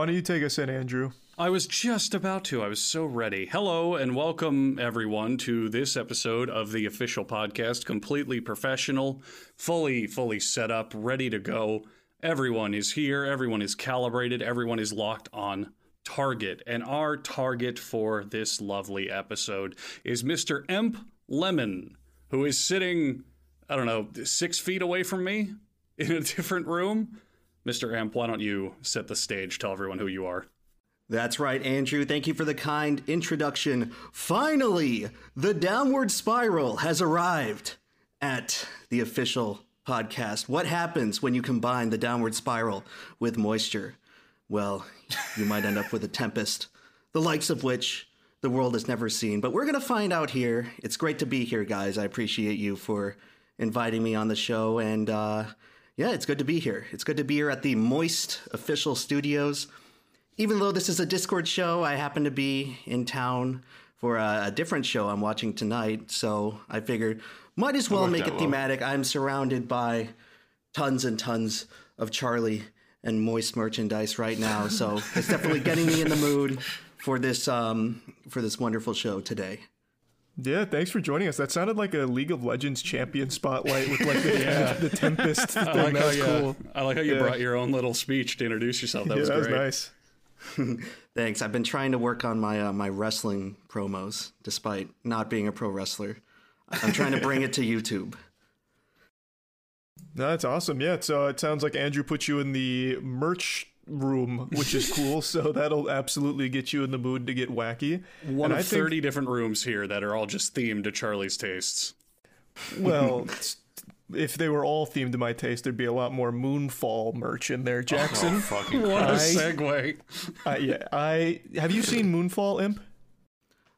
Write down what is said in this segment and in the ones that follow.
Why don't you take us in, Andrew? I was just about to. I was so ready. Hello and welcome everyone to this episode of the official podcast, completely professional, fully fully set up, ready to go. Everyone is here, everyone is calibrated, everyone is locked on target. And our target for this lovely episode is Mr. Emp Lemon, who is sitting, I don't know, 6 feet away from me in a different room. Mr. Emp, why don't you set the stage, tell everyone who you are. That's right, Andrew. Thank you for the kind introduction. Finally, the downward spiral has arrived at the official podcast. What happens when you combine the downward spiral with moisture? Well, you might end up with a tempest, the likes of which the world has never seen. But we're going to find out here. It's great to be here, guys. I appreciate you for inviting me on the show. And uh, yeah, it's good to be here. It's good to be here at the Moist official studios even though this is a Discord show, I happen to be in town for a, a different show I'm watching tonight. So I figured might as well make it thematic. I'm surrounded by tons and tons of Charlie and moist merchandise right now, so it's definitely getting me in the mood for this um, for this wonderful show today. Yeah, thanks for joining us. That sounded like a League of Legends champion spotlight with like the, yeah. the Tempest thing. I like that was you, cool. I like how you yeah. brought your own little speech to introduce yourself. That yeah, was that great. was nice. Thanks. I've been trying to work on my uh, my wrestling promos, despite not being a pro wrestler. I'm trying to bring it to YouTube. No, that's awesome. Yeah, so it sounds like Andrew put you in the merch room, which is cool. so that'll absolutely get you in the mood to get wacky. One and of I 30 think, different rooms here that are all just themed to Charlie's tastes. Well, if they were all themed to my taste, there'd be a lot more Moonfall merch in there. Jackson, oh, fucking what a segue! I, yeah, I have you seen Moonfall, Emp?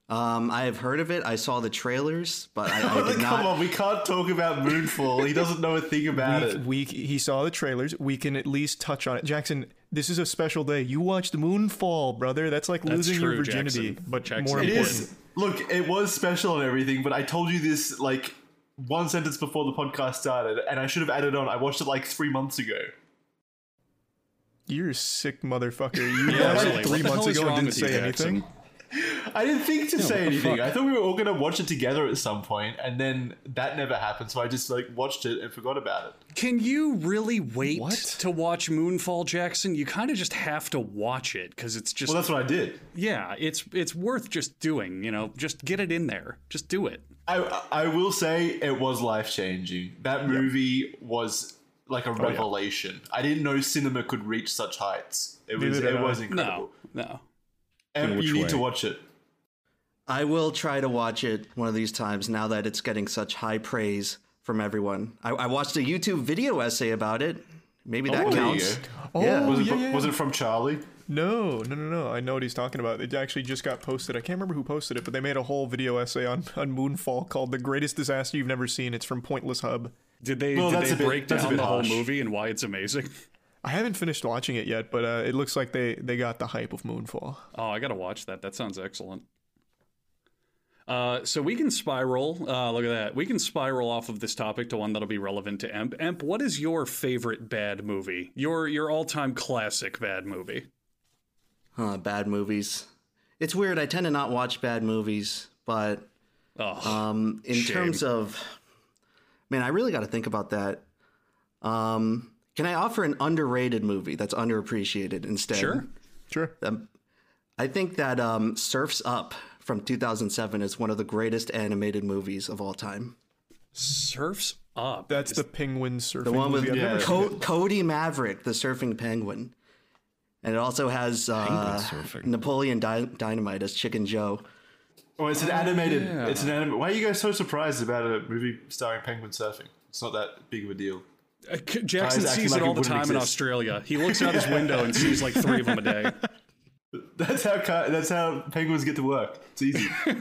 Um, I have heard of it. I saw the trailers, but I, I did Come not. on, we can't talk about Moonfall. He doesn't know a thing about we, it. We he saw the trailers. We can at least touch on it. Jackson, this is a special day. You watched Moonfall, brother. That's like That's losing true, your virginity, Jackson. but Jackson. more It important. is. Look, it was special and everything, but I told you this like one sentence before the podcast started, and I should have added on. I watched it like three months ago. You're a sick motherfucker. You Yeah, watched really. it three months ago and didn't with you, say Jackson? Anything. I didn't think to Yeah, say anything. fuck? I thought we were all gonna watch it together at some point, and then that never happened. So I just like watched it and forgot about it. Can you really wait What? to watch Moonfall, Jackson? You kind of just have to watch it because it's just Well, that's what I did. yeah, it's it's worth just doing. You know, just get it in there. Just do it. I I will say it was life changing. That movie was like a Oh, revelation. I didn't know cinema could reach such heights. It was it was incredible. No, no. And which you need way? to watch it. I will try to watch it one of these times now that it's getting such high praise from everyone. I, I watched a YouTube video essay about it. Maybe that Oh, counts. go. Oh, Yeah. Was it yeah, yeah, was it from Charlie? No, no, no, no. I know what he's talking about. It actually just got posted. I can't remember who posted it, but they made a whole video essay on, on Moonfall called "The Greatest Disaster You've Never Seen." It's from Pointless Hub. Did they Well, did they a bit- break down bit the whole movie and why it's amazing? I haven't finished watching it yet, but uh, it looks like they they got the hype of Moonfall. Oh, I gotta watch that. That sounds excellent. Uh, so we can spiral. Uh, look at that. We can spiral off of this topic to one that'll be relevant to Emp. Emp, what is your favorite bad movie? Your your all time classic bad movie? Huh, bad movies. It's weird. I tend to not watch bad movies, but Oh, um, in Shame. terms of, man, I really got to think about that. Um, can I offer an underrated movie that's underappreciated instead? sure. Sure. Um, I think that um, Surfs Up from 2007 is one of the greatest animated movies of all time. Surfs up. That's the penguin surfing The one with movie. Yeah. Co- Cody Maverick, the surfing penguin. And it also has uh. Napoleon Dy- Dynamite as Chicken Joe. Oh, it's an animated. yeah. It's an anime. Why are you guys so surprised about a movie starring penguin surfing? It's not that big of a deal. Uh, Jackson sees like it it all the wouldn't time in. Australia. He looks out his window and sees like three of them a day. That's how that's how penguins get to work. It's easy.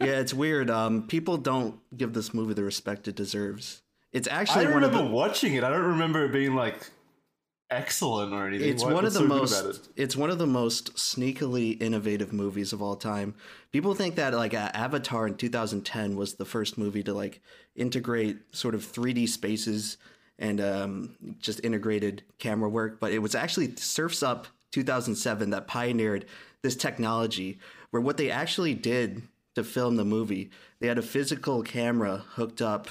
Yeah, it's weird. Um, people don't give this movie the respect it deserves. It's actually don't one of remember the. watching it. I don't remember it being like excellent or anything. It's one of the so most. it? It's one of the most sneakily innovative movies of all time. People think that like uh, Avatar in 2010 was the first movie to like integrate sort of 3D spaces and um, just integrated camera work. But it was actually Surfs Up 2007 that pioneered this technology, where what they actually did to film the movie, they had a physical camera hooked up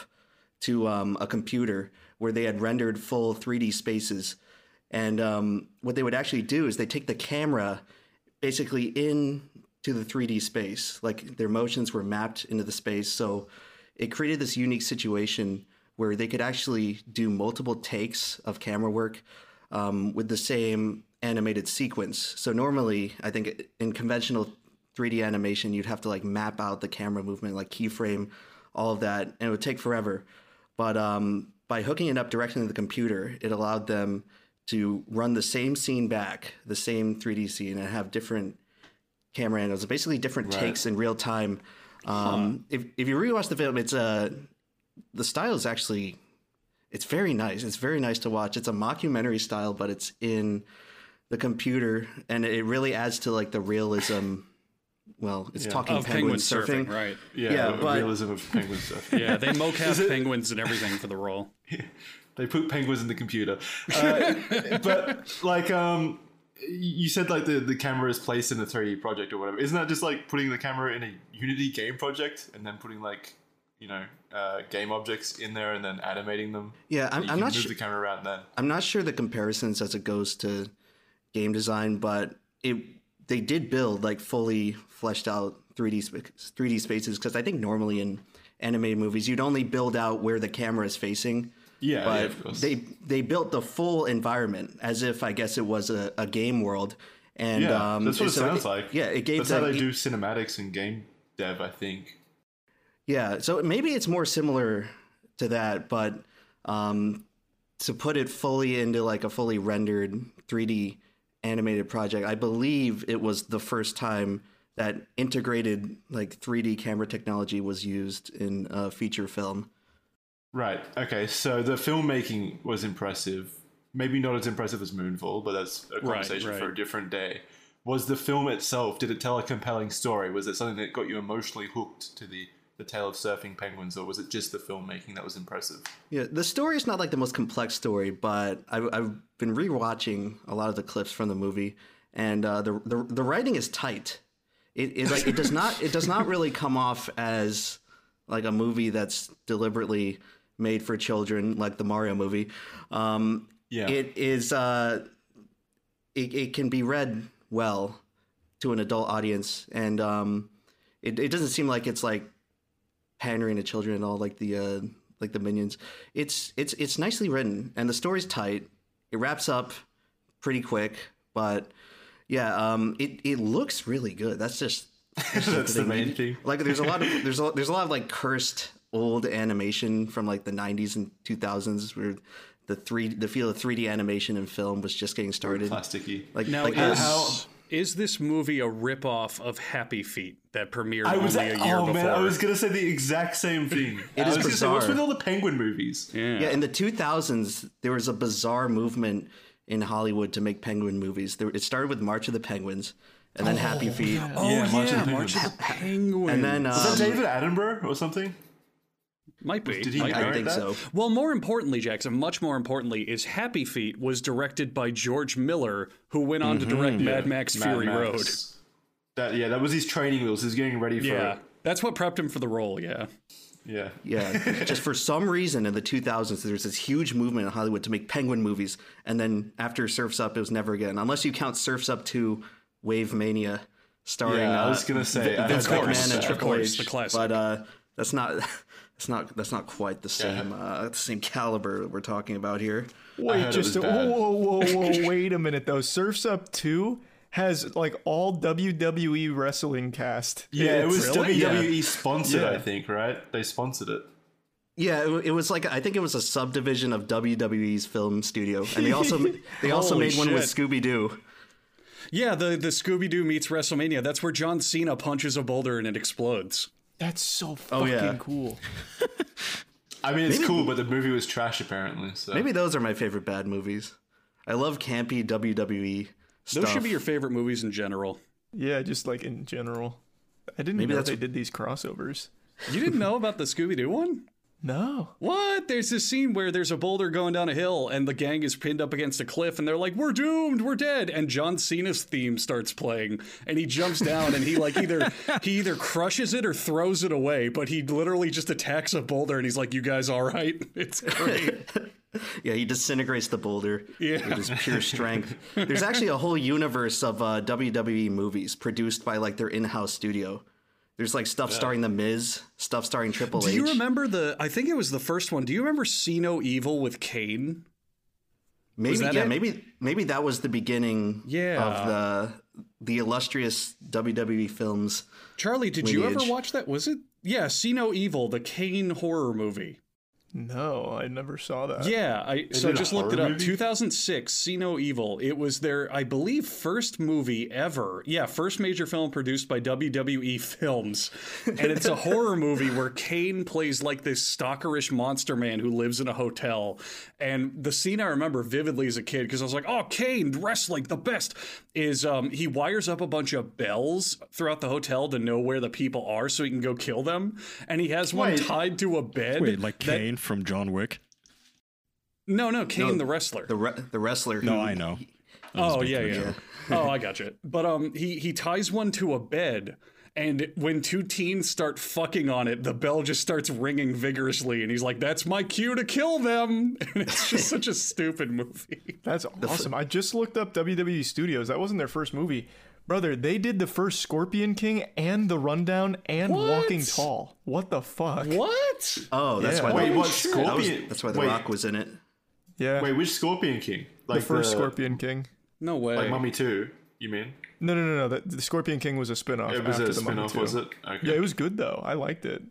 to um, a computer where they had rendered full 3D spaces. And um, what they would actually do is they take the camera basically into the 3D space. Like their motions were mapped into the space. So it created this unique situation where they could actually do multiple takes of camera work um, with the same animated sequence. So normally, I think in conventional 3D animation, you'd have to like map out the camera movement, like keyframe, all of that, and it would take forever. But um, by hooking it up directly to the computer, it allowed them to run the same scene back, the same 3D scene, and have different camera angles, basically different Right. takes in real time. Um, If if you rewatch the film, it's uh, the style is actually it's very nice. It's very nice to watch. It's a mockumentary style, but it's in the computer, and it really adds to like the realism. Well, it's talking Of penguin penguin surfing. surfing, right? Yeah, Yeah, the but- realism of penguin stuff. Yeah, they mocap penguins and everything for the role. They put penguins in the computer. Uh, but like, um, you said like the, the camera is placed in a 3D project or whatever. Isn't that just like putting the camera in a Unity game project and then putting like, you know, uh, game objects in there and then animating them? Yeah, I'm, I'm not move sure. the camera around then. I'm not sure the comparisons as it goes to game design, but it they did build like fully fleshed out 3D sp- 3D spaces because I think normally in animated movies you'd only build out where the camera is facing. Yeah, but yeah, of course. they they built the full environment as if I guess it was a, a game world. And yeah, um, that's what it so sounds like. Yeah, it gave That's how them- they it- do cinematics and game dev, I think. Yeah, so maybe it's more similar to that, but um, to put it fully into like a fully rendered 3D animated project, I believe it was the first time that integrated like 3D camera technology was used in a feature film. Right. Okay. So the filmmaking was impressive. Maybe not as impressive as Moonfall, but that's a conversation for right. a different day. Was the film itself? Did it tell a compelling story? Was it something that got you emotionally hooked to the the tale of surfing penguins, or was it just the filmmaking that was impressive? Yeah, the story is not like the most complex story, but I've, I've been rewatching a lot of the clips from the movie, and uh, the, the the writing is tight. It, it like it does not it does not really come off as like a movie that's deliberately made for children, like the Mario movie. Um, Yeah. it is. Uh, it it can be read well to an adult audience, and um, it it doesn't seem like it's like pandering to children and all like the uh like the minions it's it's it's nicely written and the story's tight it wraps up pretty quick but yeah um it it looks really good that's just that's the main thing. like there's a lot of there's a, there's a lot of like cursed old animation from like the 90s and 2000s where the three the feel of 3D animation in film was just getting started Plasticky. like Now, like is, this. is this movie a ripoff of Happy Feet that premiered I was. only a year oh before? man, I was gonna say the exact same thing. It I is was gonna say, what's bizarre. with all the penguin movies? yeah. Yeah, in the 2000s, there was a bizarre movement in Hollywood to make penguin movies. There, it started with March of the Penguins, and then Happy Feet, Oh Yeah, yeah, March of the March of the Penguins. and then Was um, that David Attenborough or something? Might be. Did he might. I think that? so. Well, more importantly, Jackson, much more importantly, is Happy Feet was directed by George Miller, who went on to direct Mad Max Mm-hmm. Mad Fury Max. Road. That yeah, that was his training wheels. He was getting ready for Yeah, it. that's what prepped him for the role. Yeah. Yeah. Yeah, just for some reason in the 2000s, there's this huge movement in Hollywood to make penguin movies, and then after Surfs Up, it was never again, unless you count Surfs Up to Wave Mania, starring Yeah, I uh, was gonna say, I Vince had that McMahon and Triple H, the classic. but uh, that's not. That's not that's not quite the same uh, the same caliber that we're talking about here. Wait, just was whoa, whoa, whoa, whoa! wait a minute though. Surfs Up Two has like all WWE wrestling cast. Yeah, it was Really? WWE sponsored, Yeah. I think, right? They sponsored it. Yeah, it, it was like I think it was a subdivision of WWE's film studio, and they also they also Holy made one with. Scooby Doo. Yeah, the, the Scooby Doo meets WrestleMania. That's where John Cena punches a boulder and it explodes. That's so Oh, fucking yeah. cool. I mean, it's cool, but the movie was trash apparently. So Maybe those are my favorite bad movies. I love campy WWE stuff. Those should be your favorite movies in general. Yeah, just like in general. I didn't Maybe know that's- they did these crossovers. You didn't know about the Scooby Doo one? No. What? There's this scene where there's a boulder going down a hill and the gang is pinned up against a cliff and they're like, "We're doomed, we're dead." And John Cena's theme starts playing and he jumps down and he like either he either crushes it or throws it away, but he literally just attacks a boulder and he's like, "You guys all right?" It's great. Yeah, he disintegrates the boulder Yeah. with his pure strength. There's actually a whole universe of uh, WWE movies produced by like their in-house studio. There's like stuff starring The Miz, stuff starring Triple H. Do you remember the I think it was the first one. Do you remember See No Evil with Kane? maybe that yeah, it? maybe maybe that was the beginning Yeah. of the the illustrious WWE films. Charlie, did you ever watch that? Was it? Yeah, See No Evil, the Kane horror movie. No, I never saw that. Yeah, I so I just looked it up. movie? 2006, See No Evil. It was their, I believe, first movie ever. Yeah, first major film produced by WWE Films, and it's a horror movie where Kane plays like this stalkerish monster man who lives in a hotel. And the scene I remember vividly as a kid because I was like, "Oh, Kane wrestling, the best!" Is um, he wires up a bunch of bells throughout the hotel to know where the people are so he can go kill them, and he has one Wait. tied to a bed. Wait, like that- Kane from John Wick? No, no, Kane No, the wrestler. The re- the wrestler. No, who, I know. I was Oh yeah, yeah. oh, I got you. But um, he he ties one to a bed, and when two teens start fucking on it, the bell just starts ringing vigorously, and he's like, "That's my cue to kill them." And it's just such a stupid movie. That's awesome. I just looked up WWE Studios. That wasn't their first movie. Brother, they did the first Scorpion King and The Rundown and What? Walking Tall. What the fuck? What? Oh, that's Yeah. why. Wait, the, what? that was- Scorpion? that's why The wait, Rock was in it. Yeah. Wait, which Scorpion King? Like the first Scorpion King. No way. Like Mummy 2, you mean? No, no, no, no. The, the Scorpion King was a spin-off It was after a the Mummy spin off, 2. was it? Okay. Yeah, it was good though. I liked it.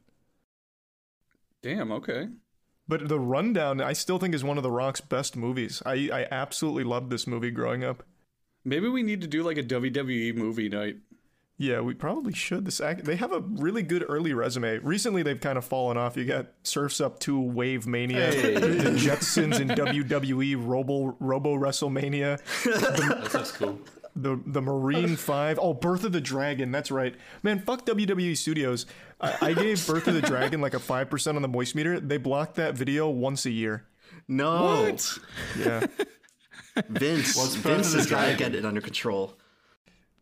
Damn. Okay. But The Rundown, I still think is one of The Rock's best movies. I, I absolutely loved this movie growing up. Maybe we need to do like a WWE movie night. Yeah, we probably should. This act, they have a really good early resume. Recently, they've kind of fallen off. You got Surfs Up 2, Wave Mania, Hey. the Jetsons in WWE, Robo Robo WrestleMania, That sounds cool. the the Marine Five. Oh, Birth of the Dragon. That's right, man. Fuck WWE Studios. I, I gave Birth of the Dragon like a five percent on the moist meter. They block that video once a year. No, What? Yeah. Vince. Birth Vince has got to get it under control.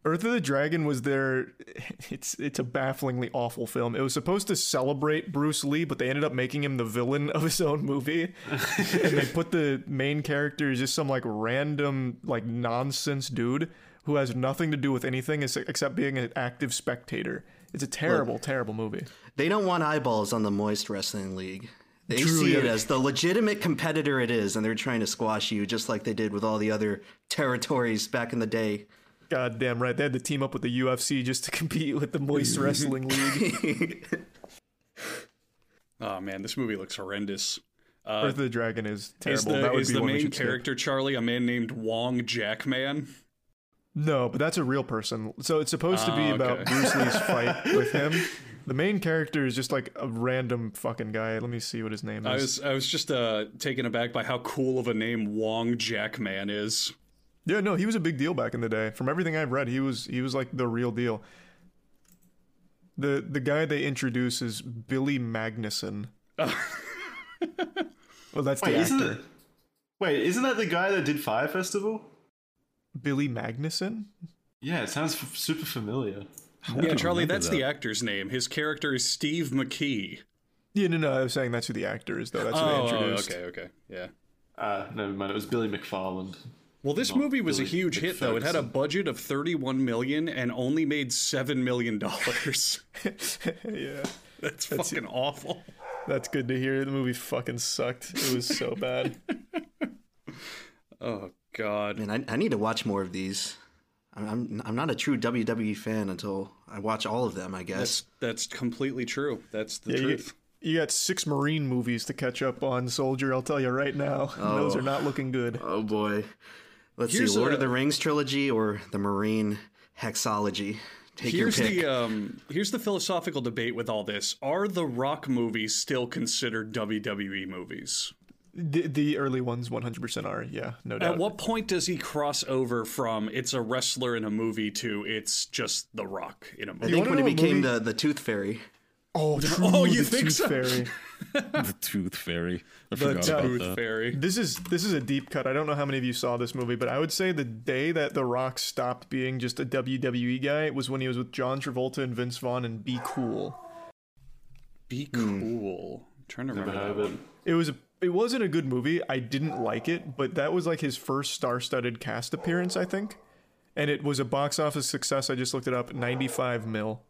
Birth of the Dragon was their it's it's a bafflingly awful film. It was supposed to celebrate Bruce Lee, but they ended up making him the villain of his own movie. and they put the main character as just some like random like nonsense dude who has nothing to do with anything except being an active spectator. It's a terrible, terrible movie. They don't want eyeballs on the Moist Wrestling League. They True, see it as the legitimate competitor it is, and they're trying to squash you just like they did with all the other territories back in the day. God damn right. They had to team up with the UFC just to compete with the Moist mm-hmm. Wrestling League. Oh man, this movie looks horrendous. Uh, Birth of the Dragon is terrible. Is the, that would is be the main should skip. character Charlie a man named Wong Jackman? No, but that's a real person. So it's supposed to be Oh, about okay. Bruce Lee's fight with him. The main character is just like a random fucking guy. Let me see what his name is. I was I was just uh, taken aback by how cool of a name Wong Jackman is. Yeah, no, he was a big deal back in the day. From everything I've read, he was he was like the real deal. The the guy they introduce is Billy Magnussen. well, that's Wait, the isn't actor. it? Wait, isn't that the guy that did Fyre Festival? Billy Magnussen? Yeah, it sounds f- super familiar. Yeah, Charlie, that's that. the actor's name. His character is Steve McKee. Yeah, no, no, I was saying that's who the actor is, though. That's who they Oh, oh, introduced. okay, okay, yeah. Uh, never mind. It was Billy McFarland. Well, this Not movie was a Billy huge hit, though. It had a budget of thirty-one million and only made seven million dollars. yeah. That's fucking awful. That's good to hear. The movie fucking sucked. It was so bad. Oh God. Man, I, I need to watch more of these. I'm, I'm I'm not a true WWE fan until I watch all of them. I guess. That's that's completely true. That's the Yeah, truth. you got six Marine movies to catch up on, Soldier. I'll tell you right now. Those Oh. are not looking good. Oh boy. Let's Here's see, Lord a- of the Rings trilogy or the Marine hexology. Take Here's your pick. the um, here's the philosophical debate with all this. Are the Rock movies still considered WWE movies? The, the early ones 100% are, yeah, no doubt. At what point does he cross over from it's a wrestler in a movie to it's just The Rock in a I movie? think when he became movie- the, the Tooth Fairy. Oh, oh true, Oh, you the think Tooth so? Fairy. the Tooth Fairy. I The forgot about Tooth that. Fairy. This is this is a deep cut. I don't know how many of you saw this movie, but I would say the day that The Rock stopped being just a WWE guy was when he was with John Travolta and Vince Vaughn and Be Cool. Be hmm. cool. I'm trying to remember heard that of it. It was a it wasn't a good movie. I didn't like it, but that was like his first star-studded cast appearance, I think. And it was a box office success. I just looked it up, 95 mil.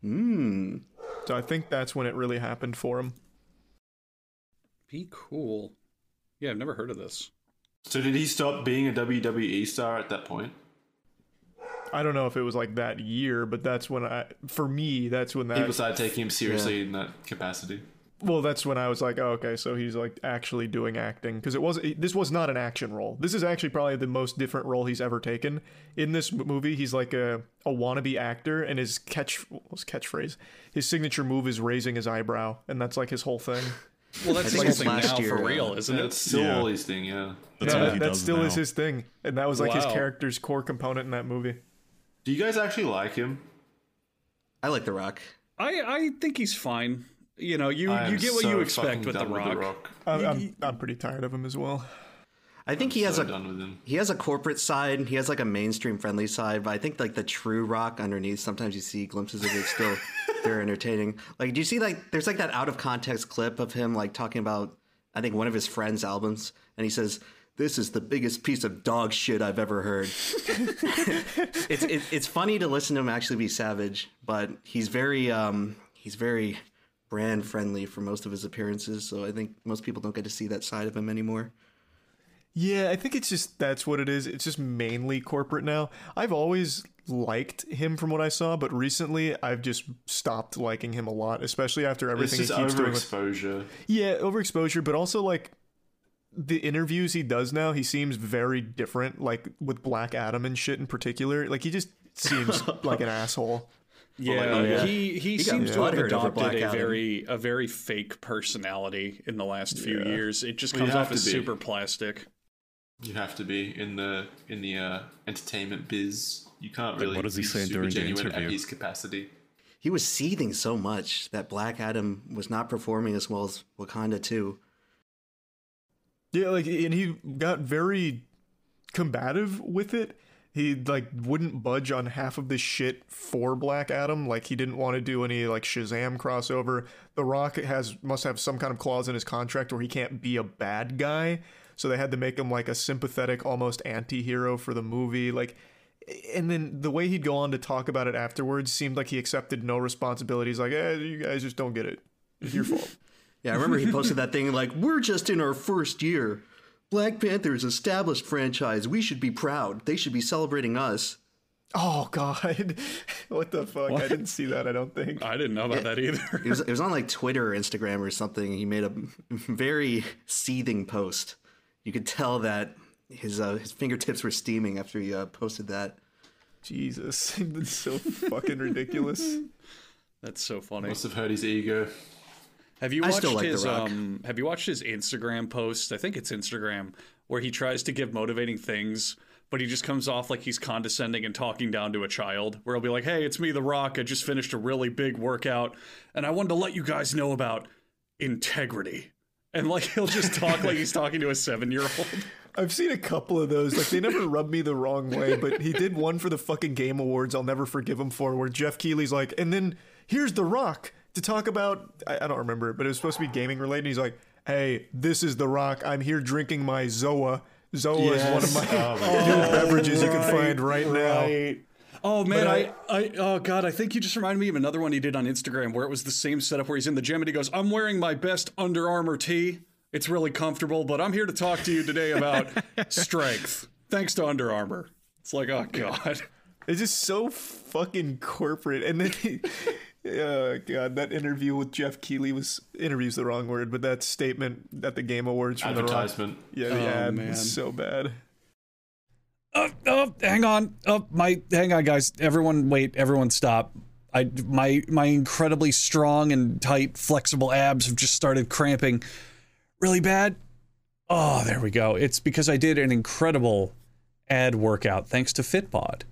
Hmm. So I think that's when it really happened for him. Be cool. Yeah, I've never heard of this. So did he stop being a WWE star at that point? I don't know if it was like that year, but that's when I for me, that's when that People started taking him seriously in that capacity. Well, that's when I was like, oh, okay, so he's like actually doing acting because it was this was not an action role. This is actually probably the most different role he's ever taken in this movie. He's like a, a wannabe actor, and his catch what was catchphrase, his signature move is raising his eyebrow, and that's like his whole thing. Well, that's think it's something last now year, for real, isn't Yeah, it? it's still Yeah. his thing, yeah. That's yeah, all that, he that does still is his thing, and that was like his character's core component in that movie. Do you guys actually like him? I like The Rock. I I think he's fine. You know, you I you get what so you expect fucking with the, rock. I'm, I'm, I'm pretty tired of him as well. I think he has so a done with him. he has a corporate side. He has like a mainstream friendly side, but I think like the true Rock underneath. Sometimes you see glimpses of it. Still, they're entertaining. Like, do you see like there's like that out of context clip of him like talking about I think one of his friends' albums, and he says. This is the biggest piece of dog shit I've ever heard. it's it, it's funny to listen to him actually be savage, but he's very um he's very brand friendly for most of his appearances. So I think most people don't get to see that side of him anymore. Yeah, I think it's just that's what it is. It's just mainly corporate now. I've always liked him from what I saw, but recently I've just stopped liking him a lot, especially after It's everything he just keeps doing with overexposure. Yeah, overexposure, but also like the interviews he does now, he seems very different, like with Black Adam and shit in particular. Like he just seems like an asshole. Yeah, oh, yeah. he he, got seems to have butthurt over Black adopted a very a very fake personality in the last few Yeah. years. It just Well, comes off as be. super plastic. You have to be in the in the uh, entertainment biz. You can't really. what does he be say during the interview? At his capacity. He was seething so much that Black Adam was not performing as well as Wakanda too. Yeah, like and he got very combative with it. He like wouldn't budge on half of the shit for Black Adam. Like he didn't want to do any like Shazam crossover. The Rock has must have some kind of clause in his contract where he can't be a bad guy. So they had to make him like a sympathetic, almost anti-hero for the movie. Like and then the way he'd go on to talk about it afterwards seemed like he accepted no responsibility. He's like, eh, you guys just don't get it. It's your fault. Yeah, I remember he posted that thing like, We're just in our first year. Black Panther's established franchise. We should be proud. They should be celebrating us. Oh God, what the fuck? I didn't see that. I don't think. I didn't know about that either. It was, it was on like Twitter or Instagram or something. He made a very seething post. You could tell that his uh, his fingertips were steaming after he uh, posted that. Jesus, that's so fucking ridiculous. That's so funny. Must have hurt his ego. Have you watched like his um have you watched his Instagram post? I think it's Instagram where he tries to give motivating things, but he just comes off like he's condescending and talking down to a child. Where he'll be like, "Hey, it's me, The Rock. I just finished a really big workout, and I wanted to let you guys know about integrity." And like he'll just talk like he's talking to a seven year old. I've seen a couple of those. Like they never rub me the wrong way, but he did one for the fucking Game Awards. I'll never forgive him for where Geoff Keighley's like, and then here's The Rock to talk about. I, I don't remember, it, but it was supposed to be gaming related. He's like, "Hey, this is The Rock. I'm here drinking my Zoa. Zoa is one of my Oh my new beverages you can find right, now." Oh man, But I, I, oh god, I think you just reminded me of another one he did on Instagram where it was the same setup where he's in the gym and he goes, "I'm wearing my best Under Armour tee. It's really comfortable, but I'm here to talk to you today about strength. Thanks to Under Armour." It's like, oh god. It's just so fucking corporate. And then, he, oh god, that interview with Geoff Keighley was interview's the wrong word, but that statement at the Game Awards from The Rock. Advertisement. Yeah, the Oh, ad man. was so bad. Oh, oh, hang on. Oh, my, hang on, guys. Everyone, wait. Everyone, stop. I, my, my incredibly strong and tight, flexible abs have just started cramping, really bad. Oh, there we go. It's because I did an incredible ad workout thanks to Fitbod.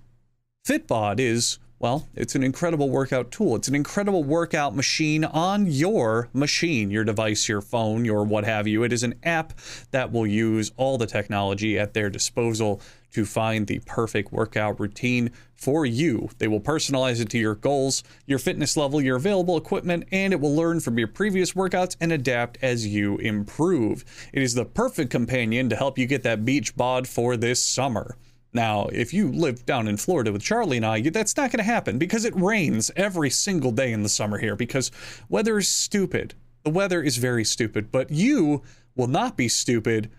Fitbod is Well, it's an incredible workout tool. It's an incredible workout machine on your machine, your device, your phone, your what have you. It is an app that will use all the technology at their disposal to find the perfect workout routine for you. They will personalize it to your goals, your fitness level, your available equipment, and it will learn from your previous workouts and adapt as you improve. It is the perfect companion to help you get that beach bod for this summer. Now, if you live down in Florida with Charlie and I, that's not going to happen because it rains every single day in the summer here because weather is stupid. The weather is very stupid, but you will not be stupid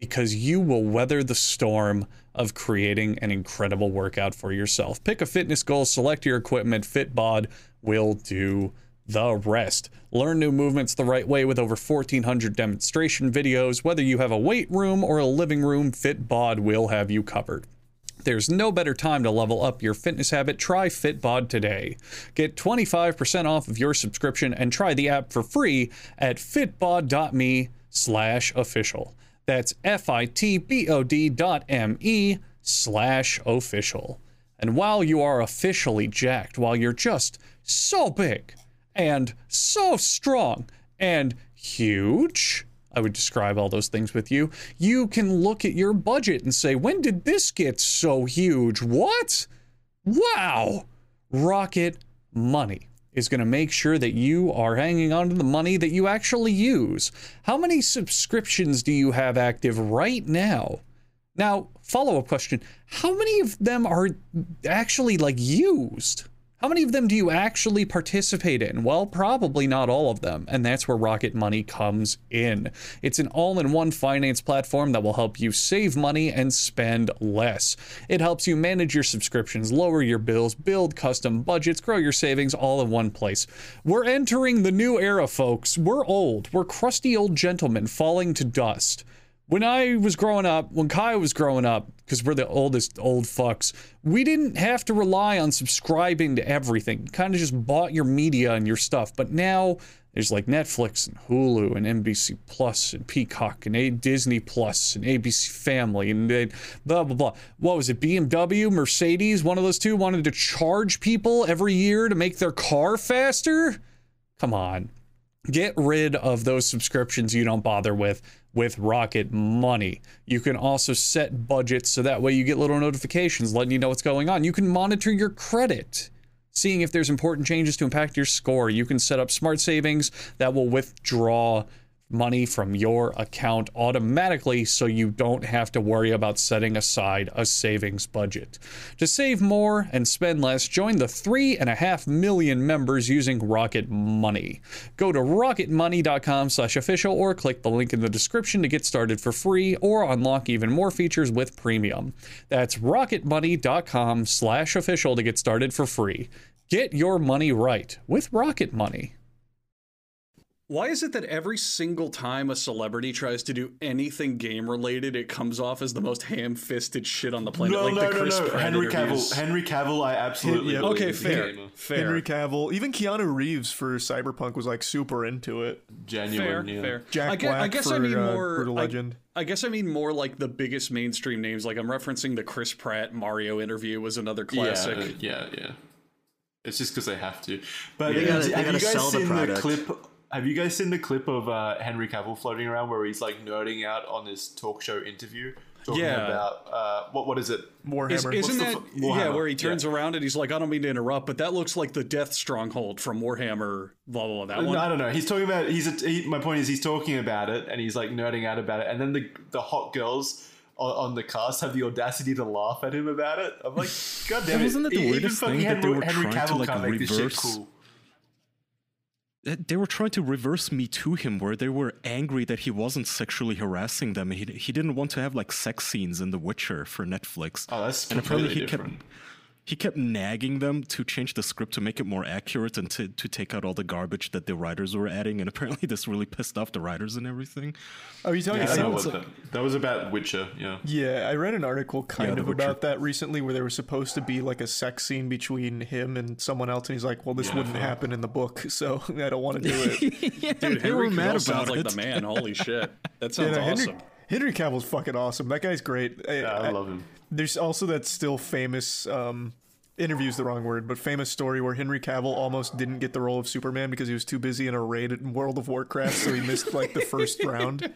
because you will weather the storm of creating an incredible workout for yourself. Pick a fitness goal, select your equipment, Fitbod will do the rest. Learn new movements the right way with over 1,400 demonstration videos. Whether you have a weight room or a living room, Fitbod will have you covered. There's no better time to level up your fitness habit. Try Fitbod today. Get 25% off of your subscription and try the app for free at fitbod.me slash official. That's F-I-T-B-O-D dot M-E slash official. And while you are officially jacked, while you're just so big, and so strong and huge. I would describe all those things with you. You can look at your budget and say, when did this get so huge? What? Wow! Rocket Money is going to make sure that you are hanging on to the money that you actually use. How many subscriptions do you have active right now? Now, follow up question How many of them are actually like used? How many of them do you actually participate in? Well, probably not all of them, and that's where Rocket Money comes in. It's an all in one finance platform that will help you save money and spend less. It helps you manage your subscriptions, lower your bills, build custom budgets, grow your savings all in one place. We're entering the new era, folks. We're old. We're crusty old gentlemen falling to dust when I was growing up, when Kai was growing up, because we're the oldest old fucks, we didn't have to rely on subscribing to everything. Kind of just bought your media and your stuff. But now there's like Netflix and Hulu and NBC Plus and Peacock and A- Disney Plus and ABC Family and they, blah blah blah. What was it? BMW, Mercedes, one of those two wanted to charge people every year to make their car faster. Come on. Get rid of those subscriptions you don't bother with with Rocket Money. You can also set budgets so that way you get little notifications letting you know what's going on. You can monitor your credit, seeing if there's important changes to impact your score. You can set up smart savings that will withdraw money from your account automatically so you don't have to worry about setting aside a savings budget. To save more and spend less, join the 3.5 million members using Rocket Money. Go to rocketmoney.com slash official or click the link in the description to get started for free or unlock even more features with premium. That's rocketmoney.com slash official to get started for free. Get your money right with Rocket Money. Why is it that every single time a celebrity tries to do anything game related, it comes off as the most ham fisted shit on the planet? No, like no, the no, Chris no. Pratt Henry interviews. Cavill. Henry Cavill, I absolutely. Yeah. Okay, fair, gamer. fair, Henry Cavill, even Keanu Reeves for Cyberpunk was like super into it. fair, Genuine, yeah. fair. Jack I guess, I Black guess for I mean uh, more. Brutal I- Legend. I guess I mean more like the biggest mainstream names. Like I'm referencing the Chris Pratt Mario interview was another classic. Yeah, yeah, yeah. It's just because they have to. But They gotta- they have gotta you guys sell the seen the, product. clip? Have you guys seen the clip of uh, Henry Cavill floating around where he's like nerding out on this talk show interview, talking Yeah. about uh, what what is it? Warhammer. Is, isn't the that fu- yeah? Where he turns Yeah. around and he's like, "I don't mean to interrupt, but that looks like the Death Stronghold from Warhammer." Blah blah blah. That one. I don't know. He's talking about. He's. A, he, my point is, he's talking about it, and he's like nerding out about it, and then the the hot girls. On on the cast have the audacity to laugh at him about it. I'm like, God damn it! Wasn't that the weirdest fucking thing that they were Henry trying to, like, can't make this shit reverse- cool. They were trying to reverse me to him, where they were angry that he wasn't sexually harassing them. He he didn't want to have like sex scenes in The Witcher for Netflix. Oh, that's and apparently completely he different. kept he kept nagging them to change the script to make it more accurate and to, to take out all the garbage that the writers were adding. And apparently this really pissed off the writers and everything. Are you talking? Yeah, I I know know what it's- that, that was about Witcher. Yeah. yeah, I read an article kind The of Witcher. about that recently, where there was supposed to be like a sex scene between him and someone else, and he's like, "Well, this Yeah, wouldn't fuck. happen in the book, so I don't want to do it." Dude, they Henry were mad Cavill sounds about like the man. Holy shit, that Yeah, sounds no, Henry, awesome. Henry Cavill's fucking awesome. That guy's great. I, Yeah, I love him. There's also that still famous. Um, interview's the wrong word, but famous story where Henry Cavill almost didn't get the role of Superman because he was too busy in a raid in World of Warcraft, so he missed like the first round.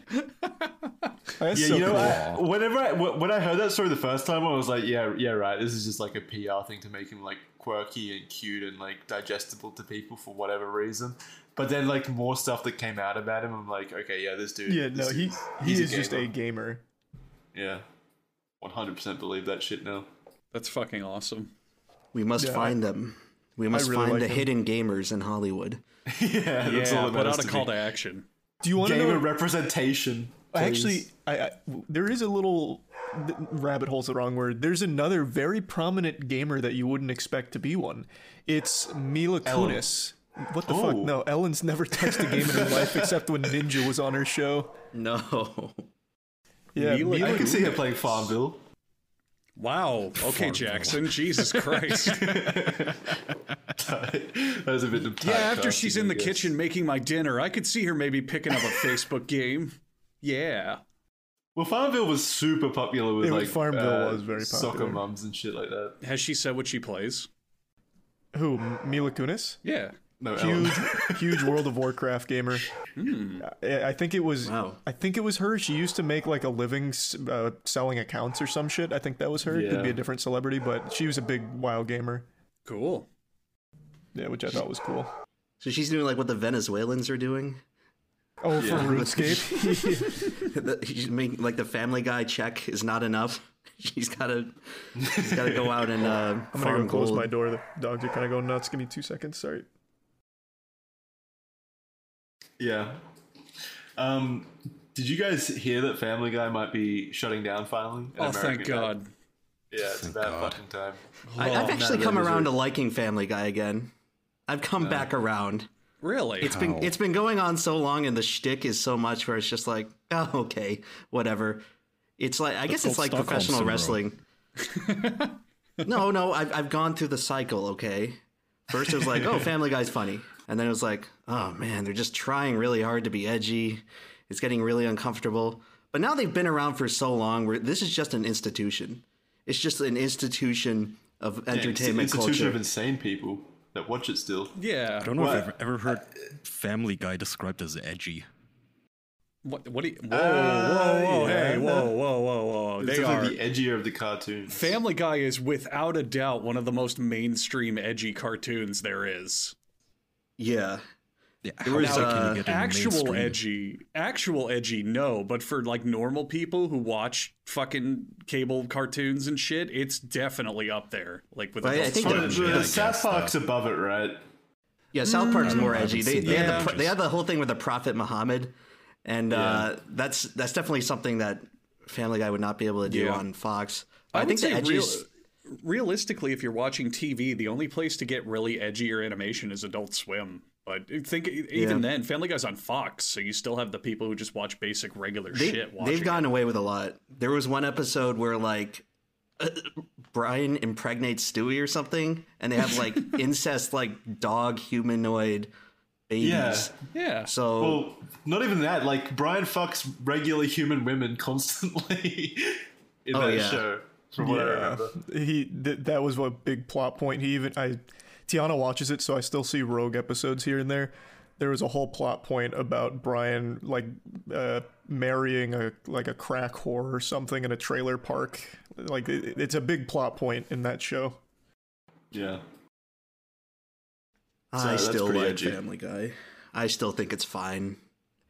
That's Yeah, so you know, cool. I, whenever I, when I heard that story the first time, I was like, yeah, yeah, right. This is just like a PR thing to make him like quirky and cute and like digestible to people for whatever reason. But then like more stuff that came out about him, I'm like, okay, yeah, this dude. yeah, this no, he dude- he he's is just a gamer. gamer. yeah, 100 percent believe that shit now. That's fucking awesome. We must Yeah, find them. We must really find like the him. hidden gamers in Hollywood. yeah, that's all Yeah, that put out a call me. to action. Do you want to Gamer know? representation. Please. actually, I, I there is a little th- rabbit hole's the wrong word. There's another very prominent gamer that you wouldn't expect to be one. It's Mila Ellen. Kunis. What the fuck? Oh. No, Ellen's never touched a game in her life except when Ninja was on her show. No. Yeah, Mila Mila I can see her playing Farmville. Wow. Okay, Jackson. Jesus Christ. that was a bit of yeah, after she's in the kitchen making my dinner, I could see her maybe picking up a Facebook game. Yeah. Well, Farmville was super popular with It was- like Farmville uh, was very popular. soccer popular. mums and shit like that. Has she said what she plays? Who? Mila Kunis? Yeah. No, Huge, huge World of Warcraft gamer. I, I think it was. Wow. I think it was her. She used to make like a living uh, selling accounts or some shit. I think that was her. It Could be a different celebrity, but she was a big WoW gamer. Cool. Yeah, which I thought was cool. So she's doing like what the Venezuelans are doing. Oh, for Yeah. RuneScape. She's making like the Family Guy check is not enough. She's gotta, she's gotta go out and uh, I'm gonna farm go close gold. my door. The dogs are kind of going nuts. Give me two seconds. Sorry. Yeah. Um, did you guys hear that Family Guy might be shutting down finally? in Oh, thank America? God. Yeah, it's about fucking time. I, I've Oh, actually come Lizard. around to liking Family Guy again. I've come back around. Really? It's been it's been going on so long, and the shtick is so much where it's just like, oh, okay, whatever. It's like I guess it's like Stockholm professional syndrome. wrestling. no, no, I've I've gone through the cycle. Okay, first it was like, oh, Family Guy's funny, and then it was like, oh man, they're just trying really hard to be edgy. It's getting really uncomfortable. But now they've been around for so long, where this is just an institution. It's just an institution of Yeah, it's an entertainment institution culture. of insane people that watch it still. yeah. I don't know What? if I've ever heard Family Guy described as edgy. What? What? Do you, whoa, Uh, whoa, whoa! yeah. Hey, whoa, whoa, whoa, whoa! It's They are. the edgier of the cartoons. Family Guy is without a doubt one of the most mainstream edgy cartoons there is. Yeah, Yeah, There how was, can you uh, Actual mainstream? edgy, actual edgy, no. But for like normal people who watch fucking cable cartoons and shit, it's definitely up there. Like with But I- I think Swim that- and The, the South Park's uh, above it, right? Yeah, South Park's Mm. more edgy. They, they, that. had the, they had the whole thing with the Prophet Muhammad, and uh, that's that's definitely something that Family Guy would not be able to do Yeah. on Fox. I, I, think the say edgy real, is realistically, if you're watching TV, the only place to get really edgier animation is Adult Swim. But think even Yeah. then, Family Guy's on Fox, so you still have the people who just watch basic regular they, shit. Watching they've it. gotten away with a lot. There was one episode where like uh, Brian impregnates Stewie or something, and they have like incest like dog humanoid babies. Yeah. yeah. So Well, not even that. Like Brian fucks regular human women constantly in Oh, that yeah. show. From what I Yeah, remember. he th- that was a big plot point. He even I Tiana watches it, so I still see rogue episodes here and there. There was a whole plot point about Brian like uh, marrying a like a crack whore or something in a trailer park. Like it, it's a big plot point in that show. Yeah. I still like edgy. Family Guy. I still think it's fine.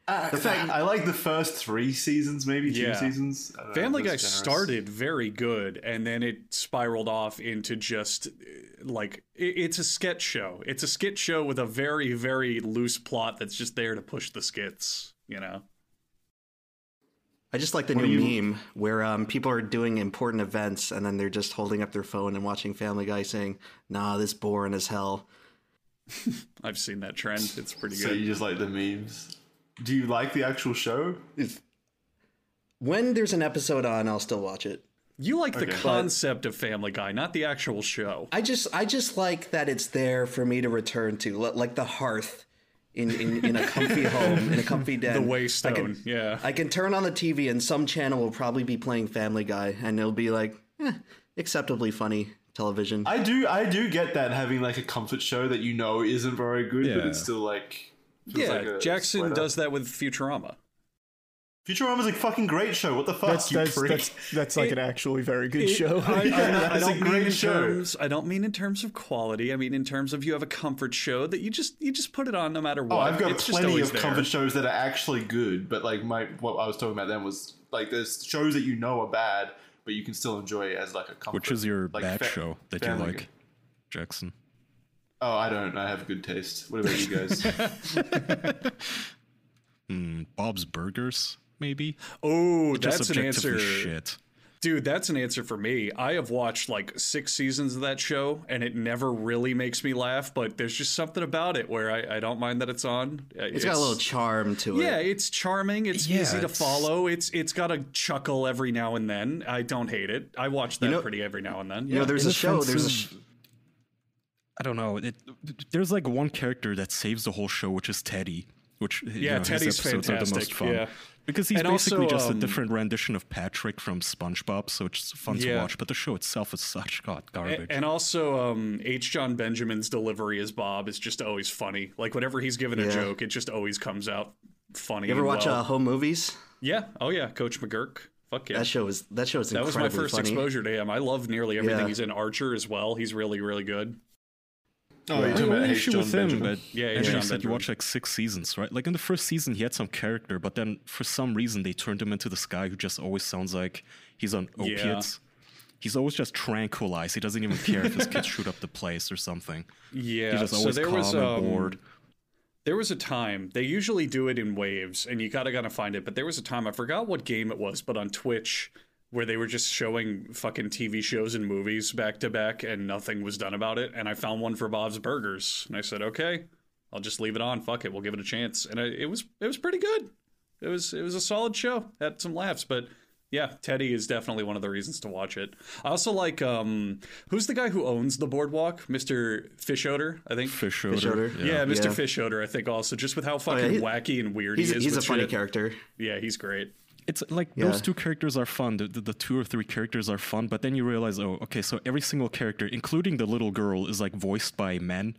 The fact I like the first three seasons, maybe two Yeah. seasons. I know, Family Guy generous. started very good, and then it spiraled off into just uh, like it's a sketch show. It's a skit show with a very, very loose plot that's just there to push the skits. You know. I just like the What new you- meme where um, people are doing important events and then they're just holding up their phone and watching Family Guy saying, "Nah, this boring as hell." I've seen that trend. It's pretty good. So good. you just like the memes. Do you like the actual show? When there's an episode on, I'll still watch it. You like the Okay. concept of Family Guy, not the actual show. I just I just like that it's there for me to return to, like the hearth in in, in a comfy home, in a comfy den. The I can, yeah. I can turn on the TV and some channel will probably be playing Family Guy, and it'll be like eh, acceptably funny television. I do I do get that having like a comfort show that you know isn't very good, but it's still like feels Yeah, like Jackson does that with Futurama. Futurama's a fucking great show. What the fuck? That's you that's freak? that's that's like It- an actually very good It- show. I, I- I It's a don't mean great in show. terms. I don't mean in terms of quality. I mean in terms of you have a comfort show that you just you just put it on no matter oh, what. Oh, I've got it's just plenty of there. comfort shows that are actually good, but like my what I was talking about then was like there's shows that you know are bad, but you can still enjoy it as like a comfort. Which is your like, bad fa- show that you like, game. Jackson? Oh, I don't. I have good taste. What about you guys? Mm, Bob's Burgers, maybe. Oh, Just that's an objectively answer. shit. Dude, that's an answer for me. I have watched like six seasons of that show, and it never really makes me laugh. But there's just something about it where I, I don't mind that it's on. Uh, it's got a little charm to it. Yeah, it's charming. It's Yeah, easy to it's- follow. It's it's got a chuckle every now and then. I don't hate it. I watch that know- pretty every now and then. You know, Yeah. there's a show. There's a. of- Sh- I don't know. It, there's like one character that saves the whole show, which is Teddy. Which you Yeah, know, his Teddy's episodes are the most fantastic, fun yeah. because he's And basically also, just um, a different rendition of Patrick from SpongeBob, so it's fun to watch. But the show itself is such god garbage. And also, um, H. Jon Benjamin's delivery as Bob is just always funny. Like whenever he's given a joke, it just always comes out funny. you ever watch well. uh, home movies? Yeah. Oh yeah, Coach McGuirk. Fuck yeah. That show is that show is that was my first funny. exposure to him. I love nearly everything Yeah. he's in. Archer as well. He's really, really good. Oh, you're The talking about only issue Jon with him, Benjamin. but Yeah, H. Andrew, you said you watched like six seasons, right? Like in the first season, he had some character, but then for some reason they turned him into this guy who just always sounds like he's on Yeah. opiates. He's always just tranquilized. He doesn't even care if his kids shoot up the place or something. Yeah. He's just so always there calm was and um, bored. There was a time they usually do it in waves, and you gotta gotta find it. But there was a time I forgot what game it was, but on Twitch where they were just showing fucking TV shows and movies back to back, and nothing was done about it. And I found one for Bob's Burgers, and I said, okay, I'll just leave it on. Fuck it, we'll give it a chance. And I, it was it was pretty good. It was it was a solid show. Had some laughs, but. Yeah, Teddy is definitely one of the reasons to watch it. I also like um who's the guy who owns the boardwalk? Mr. Fischoeder, I think. Fischoeder. Fish odor? Yeah, Mr. Yeah. Fischoeder, I think also just with how fucking he- wacky and weird He's he is. he's a with funny shit. character. Yeah, he's great. It's like Yeah. those two characters are fun. The, the, the two or three characters are fun, but then you realize, oh, okay, so every single character, including the little girl, is like voiced by men,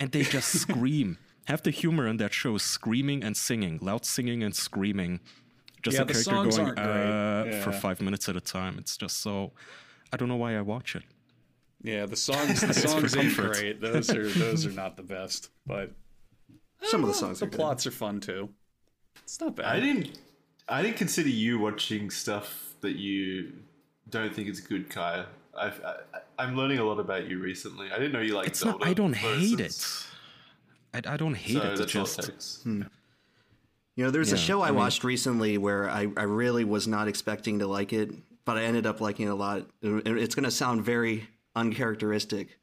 and they just scream. Half the humor in that show is screaming and singing, loud singing and screaming. Just Yeah, a the character songs going aren't great. uh, for five minutes at a time. It's just so. I don't know why I watch it. Yeah, the songs the songs ain't great. Those are those are not the best, but Some of the songs the are good. plots are fun too. It's not bad. I didn't. I didn't consider you watching stuff that you don't think is good, Kaya. I've, I, I'm learning a lot about you recently. I didn't know you liked It's Zelda. not. I don't for hate it. I, I don't hate So it. It's that's just takes. Hmm. You know, there's a show I, I mean- watched recently where I, I really was not expecting to like it, but I ended up liking it a lot. It's going to sound very uncharacteristic,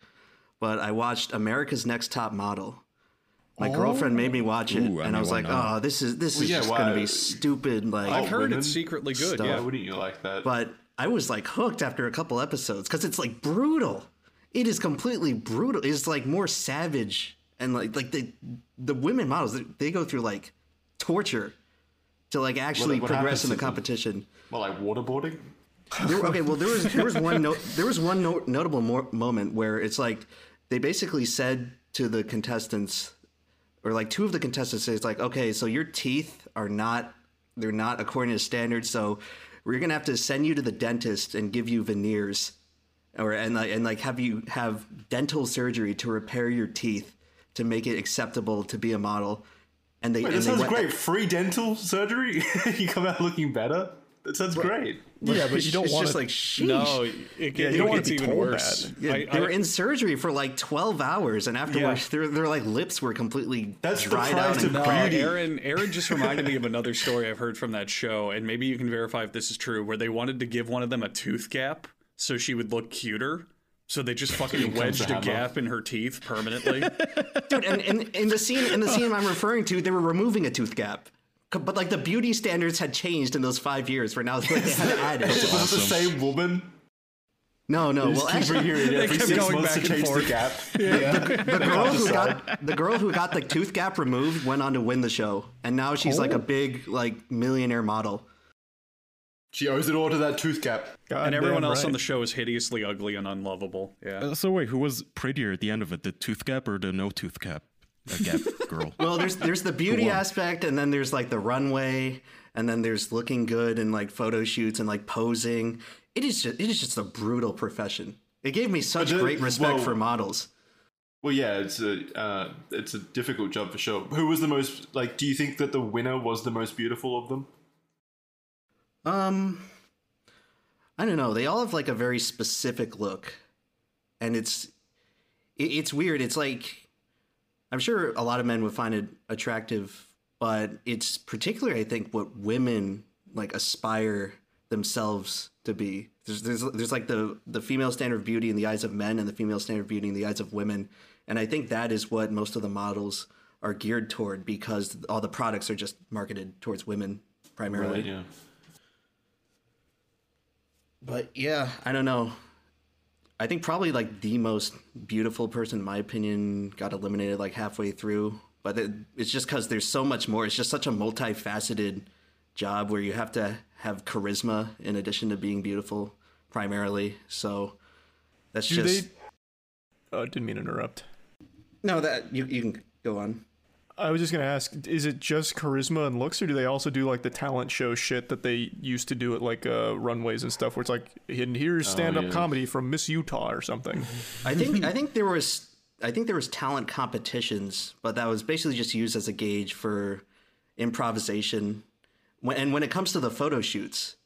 but I watched America's Next Top Model. My girlfriend made me oh. watch it, Ooh, and I mean, was like, not? "Oh, this is this is yeah, just going to be stupid." Like, I've heard it's secretly good. stuff. Yeah, wouldn't you like that? but I was like hooked after a couple episodes because it's like brutal. It is completely brutal. It's like more savage and like like the the women models they, they go through like torture to like actually what progress in the to them? competition. well, like waterboarding. There, okay, well there was there was one no, there was one no, notable mo- moment where it's like they basically said to the contestants or like two of the contestants say it's like okay so your teeth are not they're not according to standards so we're gonna have to send you to the dentist and give you veneers or and like and like have you have dental surgery to repair your teeth to make it acceptable to be a model and they Wait, and that they sounds went- great. Free dental surgery. you come out looking better. That sounds great. Yeah, but you don't it's want just to. like sheesh. no, it, it, you it don't wanna gets be even worse. that. Yeah, I- they were in surgery for like 12 hours, and afterwards, Yeah. their, their like lips were completely That's the dried price out. of And No, beauty. Aaron, Aaron just reminded me of another story I've heard from that show, and maybe you can verify if this is true, where they wanted to give one of them a tooth gap so she would look cuter. So they just fucking wedged a gap in her teeth permanently. dude, and, and in the scene, in the scene I'm referring to, they were removing a tooth gap. C- But like the beauty standards had changed in those five years, where now like, they had added. Was it the same woman? No, no. Just Well, keep actually, bringing it every kept six going months to back and change the gap. Yeah. the girl who got the girl who got the tooth gap removed went on to win the show, and now she's like a big like millionaire model. She owes it all to that tooth gap. God and everyone else right. on the show is hideously ugly and unlovable. Yeah. Uh, so wait, who was prettier at the end of it? The tooth gap or the no tooth cap? A gap girl. Well, there's there's the beauty one? aspect, and then there's like the runway, and then there's looking good and like photo shoots and like posing. It is just it is just a brutal profession. It gave me such But the- great respect well- for models. Well, yeah, it's a uh, it's a difficult job for sure. Who was the most like? Do you think that the winner was the most beautiful of them? Um, I don't know. They all have like a very specific look, and it's it's weird. It's like I'm sure a lot of men would find it attractive, but it's particularly I think what women like aspire themselves to be. There's there's there's like the the female standard of beauty in the eyes of men and the female standard of beauty in the eyes of women, and I think that is what most of the models are geared toward because all the products are just marketed towards women primarily. Yeah. But yeah, I don't know. I think probably like the most beautiful person, in my opinion, got eliminated like halfway through. But it, it's just because there's so much more. It's just such a multifaceted job where you have to have charisma in addition to being beautiful, primarily. So that's Do just they? Oh, didn't mean to interrupt. no. That you you can go on. I was just gonna ask: Is it just charisma and looks, or do they also do like the talent show shit that they used to do at like uh, runways and stuff, where it's like, "And here's stand-up yeah. comedy from Miss Utah" or something? I think I think there was I think there was talent competitions, but that was basically just used as a gauge for improvisation. When, and when it comes to the photo shoots,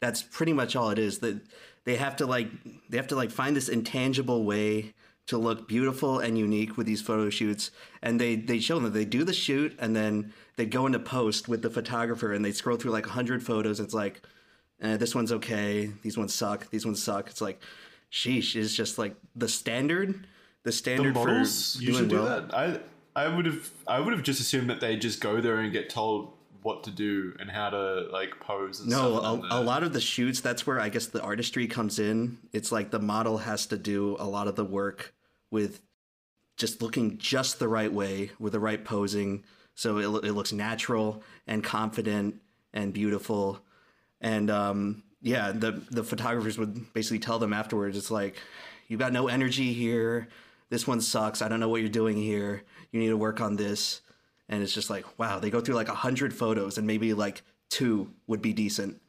that's pretty much all it is. That they have to like they have to like find this intangible way to look beautiful and unique with these photo shoots. And they they show them they do the shoot and then they go into post with the photographer and they scroll through like hundred photos. It's like eh, this one's okay. These ones suck. These ones suck. It's like, sheesh, is just like the standard. The The standard models for usually doing do well. that. I I would have I would have just assumed that they just go there and get told what to do and how to like pose. And No, stuff and then a, a lot of the shoots. That's where I guess the artistry comes in. It's like the model has to do a lot of the work with just looking just the right way with the right posing, so it, it looks natural and confident and beautiful. And um, yeah, the the photographers would basically tell them afterwards. It's like you got no energy here. This one sucks. I don't know what you're doing here. You need to work on this. And it's just like wow, they go through like a hundred photos and maybe like two would be decent.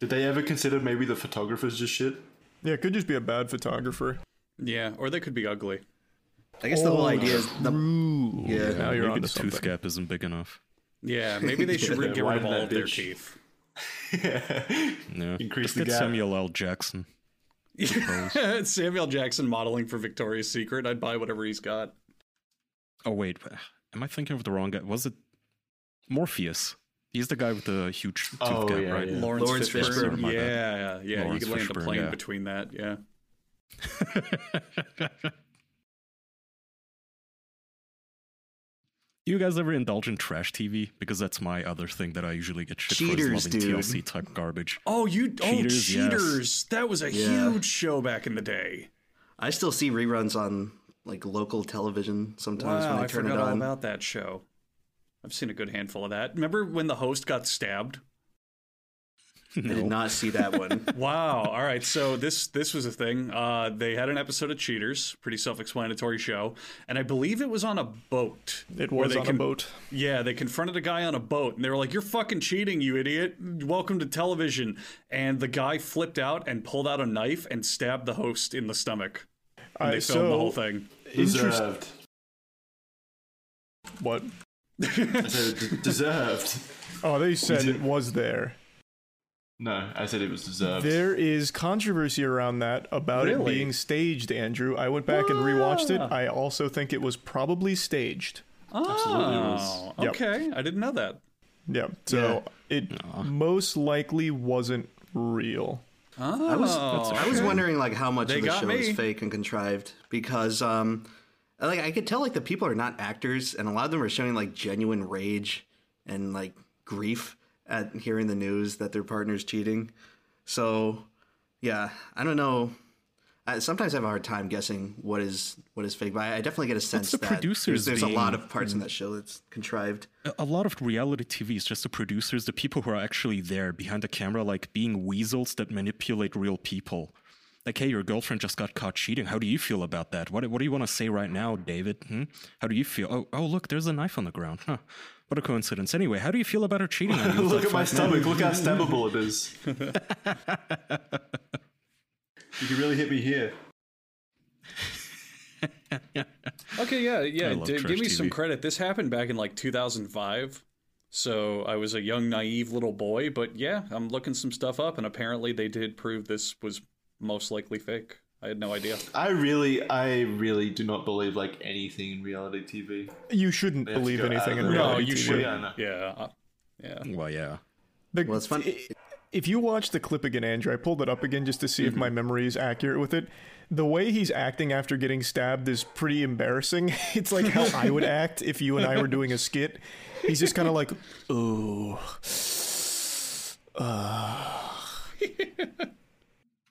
Did they ever consider maybe the photographers just shit? Yeah, it could just be a bad photographer. Yeah, or they could be ugly. I guess the whole idea is the yeah. Now you're Maybe onto the something. tooth gap isn't big enough. Yeah, maybe they should re- get rid of all that of their teeth. Yeah. Increase Just the get gap. Samuel L. Jackson. Samuel Jackson modeling for Victoria's Secret. I'd buy whatever he's got. Oh wait, am I thinking of the wrong guy? Was it Morpheus? He's the guy with the huge tooth Oh, gap, yeah, right? yeah. Laurence, Laurence Fishburne. Fishburne. Yeah, yeah, yeah. Laurence you could land a Fishburne, plane yeah. between that. Yeah. You guys ever indulge in trash TV? Because that's my other thing that I usually get shit Cheaters, for is loving dude. TLC type garbage. Oh, you. oh, Cheaters, yes. That was a Yeah. huge show back in the day. I still see reruns on like local television sometimes Wow, when I I turn forgot it on. all on. about that show. I've seen a good handful of that. Remember when the host got stabbed? I did not see that one. Wow. All right. So this this was a thing. Uh, they had an episode of Cheaters, pretty self-explanatory show, and I believe it was on a boat. It was they on con- a boat. Yeah, they confronted a guy on a boat, and they were like, "You're fucking cheating, you idiot! Welcome to television." And the guy flipped out and pulled out a knife and stabbed the host in the stomach. And I- they filmed the whole thing. Interest- Deserved. What? I said deserved. Oh, they said it- it was there. No, I said it was deserved. There is controversy around that about it being staged, Andrew. I went back and rewatched it. Ah. I also think it was probably staged. Absolutely Oh, was. Yep. okay. I didn't know that. Yeah. So it most likely wasn't real. Oh, I was I was wondering like how much They of the got show is fake and contrived because um like I could tell like the people are not actors and a lot of them are showing like genuine rage and like grief at hearing the news that their partner's cheating. So yeah, I don't know. I, sometimes I have a hard time guessing what is what is fake, but I, I definitely get a sense the that producers there's, there's a lot of parts in that show that's contrived. a- a lot of reality TV is just the producers, the people who are actually there behind the camera, like being weasels that manipulate real people. Like, hey, your girlfriend just got caught cheating. How do you feel about that? What, what do you want to say right now, David? Hmm? How do you feel? Oh, oh, look, there's a knife on the ground. Huh. What a coincidence. Anyway, how do you feel about her cheating on you? Look at my stomach. Look how stabbable it is. you can really hit me here. Okay, yeah, yeah. d- give me some credit. This happened back in like 2005. So I was a young, naive little boy, but yeah, I'm looking some stuff up, and apparently they did prove this was most likely fake. I had no idea. I really, I really do not believe like anything in reality TV. You shouldn't They have to believe anything in of their No, reality. you TV. should. Yeah, I know. Yeah, yeah. Well, yeah. The, Well, it's fun- i- If you watch the clip again, Andrew, I pulled it up again just to see if my mm-hmm. memory is accurate with it. The way he's acting after getting stabbed is pretty embarrassing. It's like how I would act if you and I were doing a skit. He's just kind of like, ooh. oh,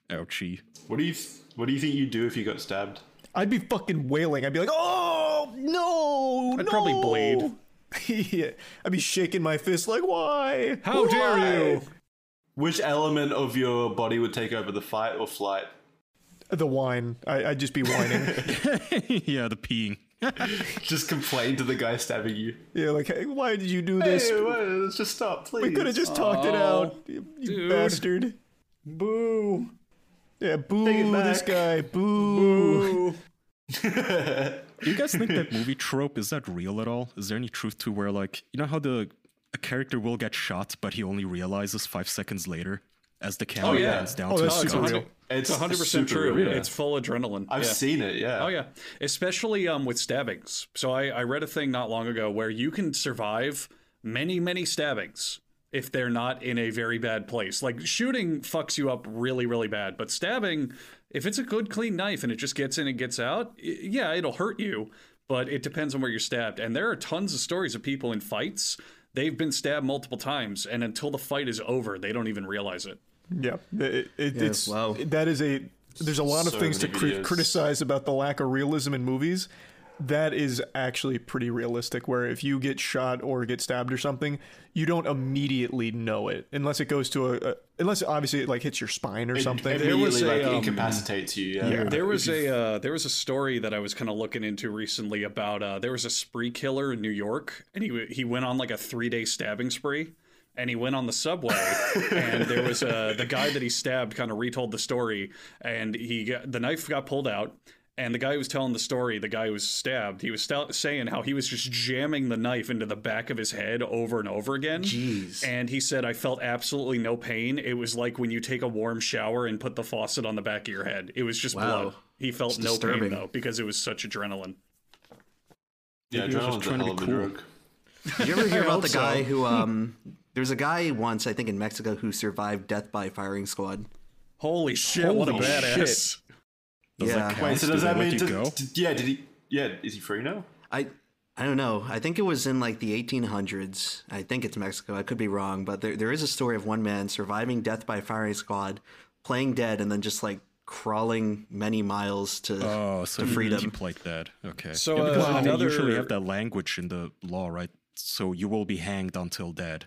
Ouchie. What do you, what do you think you'd do if you got stabbed? I'd be fucking wailing. I'd be like, oh no, I'd no. probably bleed. yeah, I'd be shaking my fist like, why? How dare you? Which element of your body would take over the fight or flight? The whine. I, I'd just be whining. yeah, the peeing. Just complain to the guy stabbing you. yeah, like, hey, why did you do this? Hey, wait, let's just stop, please. we could have just talked it Oh, out, you, you bastard. Boo! Yeah, boo this guy. Boo. Boo! Do you guys think that movie trope is that real at all? Is there any truth to where like you know how the a character will get shot, but he only realizes five seconds later as the camera yeah. pans down Oh, to that's his super gun? real. It's It's 100% true. real. It's full adrenaline. I've yeah. seen it. Yeah. Oh yeah, especially um with stabbings. So I, I read a thing not long ago where you can survive many many stabbings if they're not in a very bad place. Like shooting fucks you up really really bad, but stabbing, if it's a good clean knife and it just gets in and gets out, yeah, it'll hurt you. But it depends on where you're stabbed. And there are tons of stories of people in fights. They've been stabbed multiple times, and until the fight is over, they don't even realize it. Yeah, it, it, it's wow. that is a. There's a lot of things to many cri- criticize about the lack of realism in movies. That is actually pretty realistic. Where if you get shot or get stabbed or something, you don't immediately know it unless it goes to a, a unless obviously it like hits your spine or something. It There was immediately a, like um, incapacitates you. Yeah. Yeah. There was a uh, there was a story that I was kind of looking into recently about uh, there was a spree killer in New York, and he he went on like a three day stabbing spree, and he went on the subway, and there was uh, the guy that he stabbed kind of retold the story, and he got, the knife got pulled out. And the guy who was telling the story, the guy who was stabbed, he was st- saying how he was just jamming the knife into the back of his head over and over again. Jeez. And he said, I felt absolutely no pain. It was like when you take a warm shower and put the faucet on the back of your head. It was just Wow. blood. He felt no pain though because it was such adrenaline. yeah, Maybe he was just adrenaline's a trying to be of a cool. drug. Did you ever hear about the guy so. who um there's a guy once, I think in Mexico, who survived death by firing squad. Holy shit! what a Holy badass! Does Yeah. that? Wait, so does they that let mean? you Did, go? did- yeah. Did he? Yeah. Is he free now? I I don't know. I think it was in like the 1800s. I think it's Mexico. I could be wrong, but there there is a story of one man surviving death by firing squad, playing dead, and then just like crawling many miles to Oh, so to you freedom. keep like that. Okay. So, yeah, because uh, they another- usually have that language in the law, right? So you will be hanged until dead.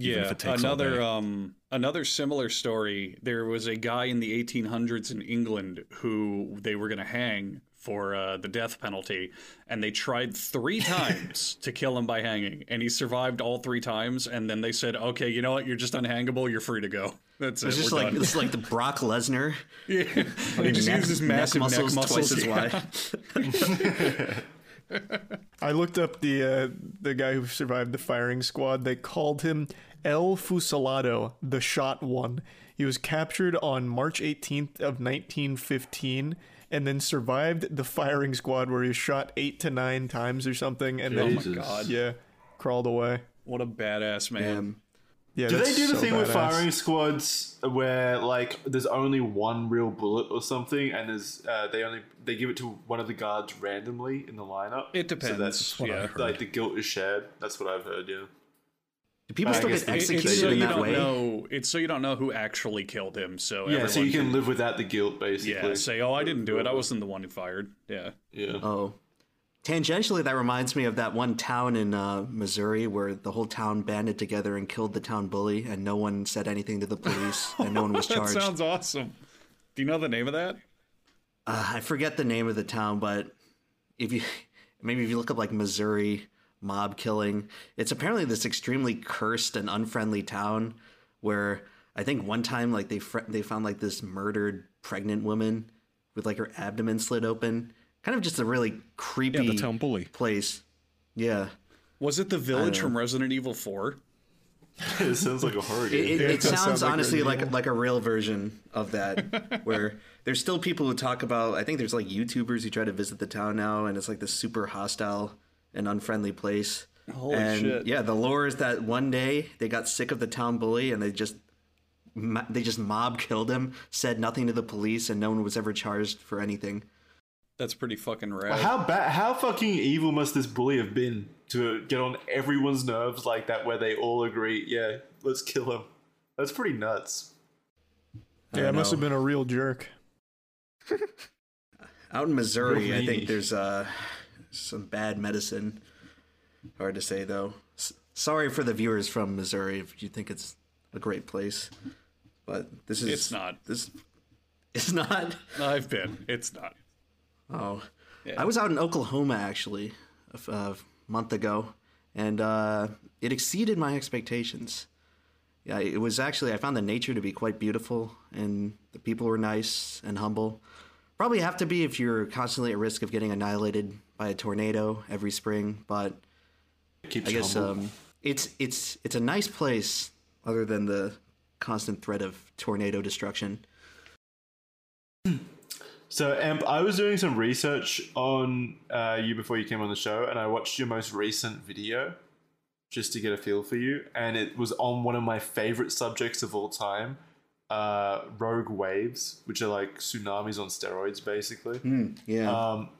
Yeah, it another um another similar story. There was a guy in the 1800s in England who they were going to hang for uh, the death penalty, and they tried three times to kill him by hanging, and he survived all three times. And then they said, "Okay, you know what? You're just unhangable. You're free to go." That's it. It's just We're like done. it's like the Brock Lesnar. Yeah. he just neck- uses neck massive neck muscles, twice as wide. I looked up the uh, the guy who survived the firing squad. They called him El Fusilado, the shot one. He was captured on March 18th of 1915 and then survived the firing squad where he was shot 8 to 9 times or something and then Jesus. God. yeah, crawled away. What a badass man. Um, Yeah, Do they do the so thing with firing squads where like there's only one real bullet or something, and there's uh, they only they give it to one of the guards randomly in the lineup? It So depends. that's yeah. like the guilt is shared. That's what I've heard. Yeah. Do people I still guess get it- It's executed so in you that don't way? know. It's so you don't know who actually killed him. So Yeah, so you everyone can live without the guilt, basically. yeah say, "Oh, I didn't do it. I wasn't the one who fired." Yeah. Yeah. Oh. Tangentially, that reminds me of that one town in uh, Missouri where the whole town banded together and killed the town bully, and no one said anything to the police, and no one was charged. That sounds awesome. Do you know the name of that? Uh, I forget the name of the town, but if you maybe if you look up like Missouri mob killing, it's apparently this extremely cursed and unfriendly town where I think one time like they fr- they found like this murdered pregnant woman with like her abdomen slit open, kind of just a really creepy Yeah, the town bully. place. Yeah. Was it the village from Resident Evil 4? it sounds like a horror It, game. it, it it does sounds sound like honestly Resident like like a real version of that, where there's still people who talk about. I think there's like YouTubers who try to visit the town now, and it's like this super hostile and unfriendly place. Holy and shit. Yeah, the lore is that one day they got sick of the town bully and they just they just mob killed him, said nothing to the police, and no one was ever charged for anything. That's pretty fucking rad. How bad? How fucking evil must this bully have been to get on everyone's nerves like that, where they all agree, yeah, let's kill him? That's pretty nuts. I Yeah, it must have been a real jerk. Out in Missouri, I think there's uh, some bad medicine. Hard to say though. S- sorry for the viewers from Missouri if you think it's a great place, but this is It's not. This it's not. I've been. It's not. Oh, I was out in Oklahoma actually a month ago, and uh, it exceeded my expectations. Yeah, it was actually I found the nature to be quite beautiful, and the people were nice and humble. Probably have to be if you're constantly at risk of getting annihilated by a tornado every spring, but keeps I guess um, it's it's it's a nice place other than the constant threat of tornado destruction. So, Emp, I was doing some research on uh, you before you came on the show, and I watched your most recent video just to get a feel for you. And it was on one of my favorite subjects of all time uh, rogue waves, which are like tsunamis on steroids, basically. Yeah. Um,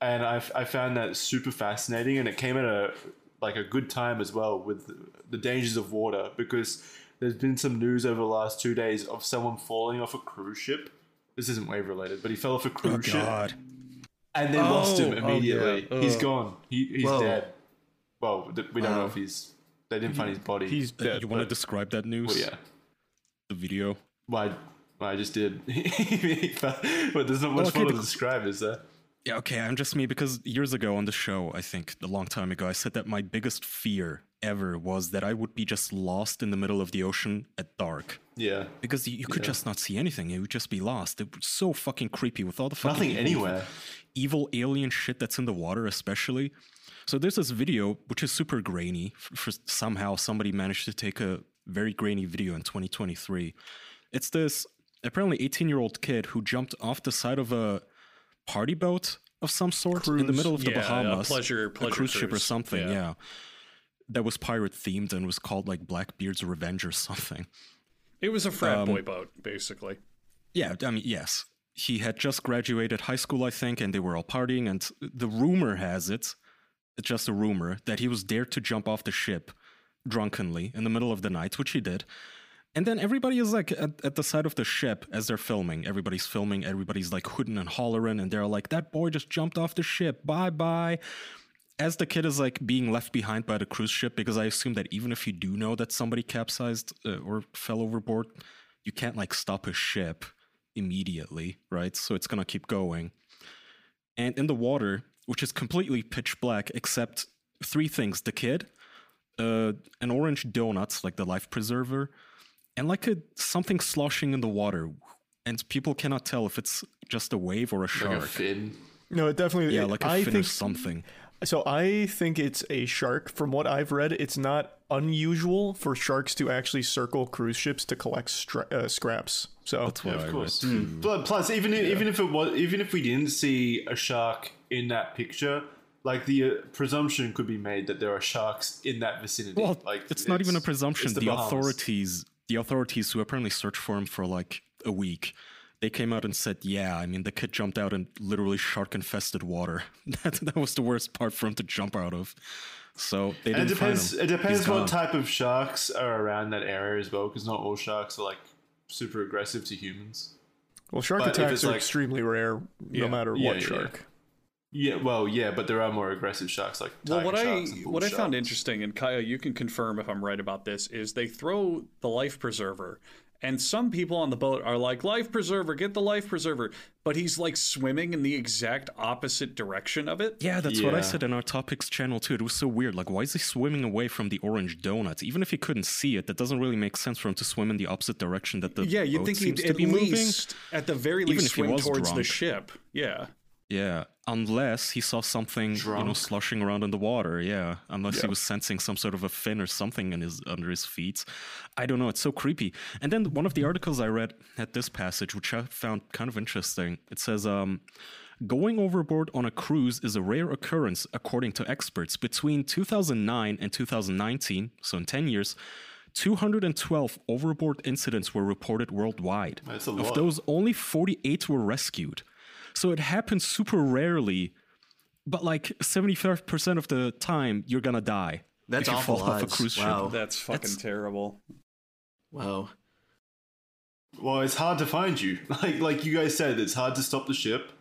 and I, I found that super fascinating, and it came at a like a good time as well with the dangers of water because there's been some news over the last two days of someone falling off a cruise ship. This isn't wave related, but he fell off a Oh cruise ship God! and they lost him Oh, oh, immediately. yeah. He's Ugh. gone. He, he's Whoa. dead. Well, we don't know if he's. They didn't find his body. He's Uh, dead. you want to describe that news? Well, yeah. The video. Well, I, well, I just did. but there's not much Okay, more to describe, is there? Yeah, okay, I'm just me because years ago on the show, I think a long time ago, I said that my biggest fear ever was that I would be just lost in the middle of the ocean at dark. Yeah. Because you, you could Yeah. just not see anything. It would just be lost. It was so fucking creepy with all the fucking Nothing evil- anywhere. evil alien shit that's in the water, especially. So there's this video which is super grainy. For, for somehow somebody managed to take a very grainy video in 2023. It's this apparently 18 year old kid who jumped off the side of a party boat of some sort in the middle of the Yeah, a Bahamas, pleasure- a pleasure cruise ship or something. Yeah. Yeah. That was pirate themed and was called like Blackbeard's Revenge or something. It was a frat Um, boy boat, basically. Yeah, I mean, yes. He had just graduated high school, I think, and they were all partying. And the rumor has it, it's just a rumor, that he was dared to jump off the ship drunkenly in the middle of the night, which he did. And then everybody is like at, at the side of the ship as they're filming. Everybody's filming, everybody's like hooting and hollering, and they're like, that boy just jumped off the ship. Bye bye. As the kid is like being left behind by the cruise ship, because I assume that even if you do know that somebody capsized uh, or fell overboard, you can't like stop a ship immediately, right? So it's gonna keep going. And in the water, which is completely pitch black, except three things the kid, uh, an orange donuts like the life preserver, and like a something sloshing in the water. And people cannot tell if it's just a wave or a shark Like shark. a fin. No, it definitely. yeah, like a I fin or think something. So. I think it's a shark. From what I've read, it's not unusual for sharks to actually circle cruise ships to collect stra- uh, scraps. So That's what Yeah, I of read. course. too. But plus, even if, even if it was, even if we didn't see a shark in that picture, like the uh, presumption could be made that there are sharks in that vicinity. Well, like it's, not even a presumption. The, Bahamas. authorities, the authorities who apparently searched for him for like a week, they came out and said, "Yeah, I mean, the kid jumped out in literally shark-infested water. that that was the worst part for him to jump out of." So they didn't it depends. find him. It depends He's what gone. type of sharks are around that area as well, because not all sharks are like super aggressive to humans. Well, shark But attacks are like- extremely rare, Yeah. no matter Yeah, what yeah, shark. Yeah, well, yeah, but there are more aggressive sharks like Well, tiger what I sharks and bull what I found interesting, and Kaya, you can confirm if I'm right about this, is they throw the life preserver, and some people on the boat are like, "Life preserver, get the life preserver," but he's like swimming in the exact opposite direction of it. Yeah, that's what I said in our topics channel too. It was so weird. Like, why is he swimming away from the orange donuts? Even if he couldn't see it, that doesn't really make sense for him to swim in the opposite direction that the Yeah, you'd boat think he'd to at be moving. least, at the very least, Even least, if he swim was towards the ship. Yeah. Yeah, unless he saw something, you know, sloshing around in the water. Yeah, unless he was sensing some sort of a fin or something in his under his feet. I don't know. It's so creepy. And then one of the articles I read had this passage, which I found kind of interesting. It says, um, "Going overboard on a cruise is a rare occurrence, according to experts. Between 2009 and 2019, so in 10 years." 212 overboard incidents were reported worldwide. That's a Of those, only 48 were rescued. So it happens super rarely, but like 75% of the time, you're gonna die. That's if you awful fall off a odds. cruise ship. Wow. That's fucking terrible. Wow. Well, it's hard to find you. Like like you guys said, it's hard to stop the ship.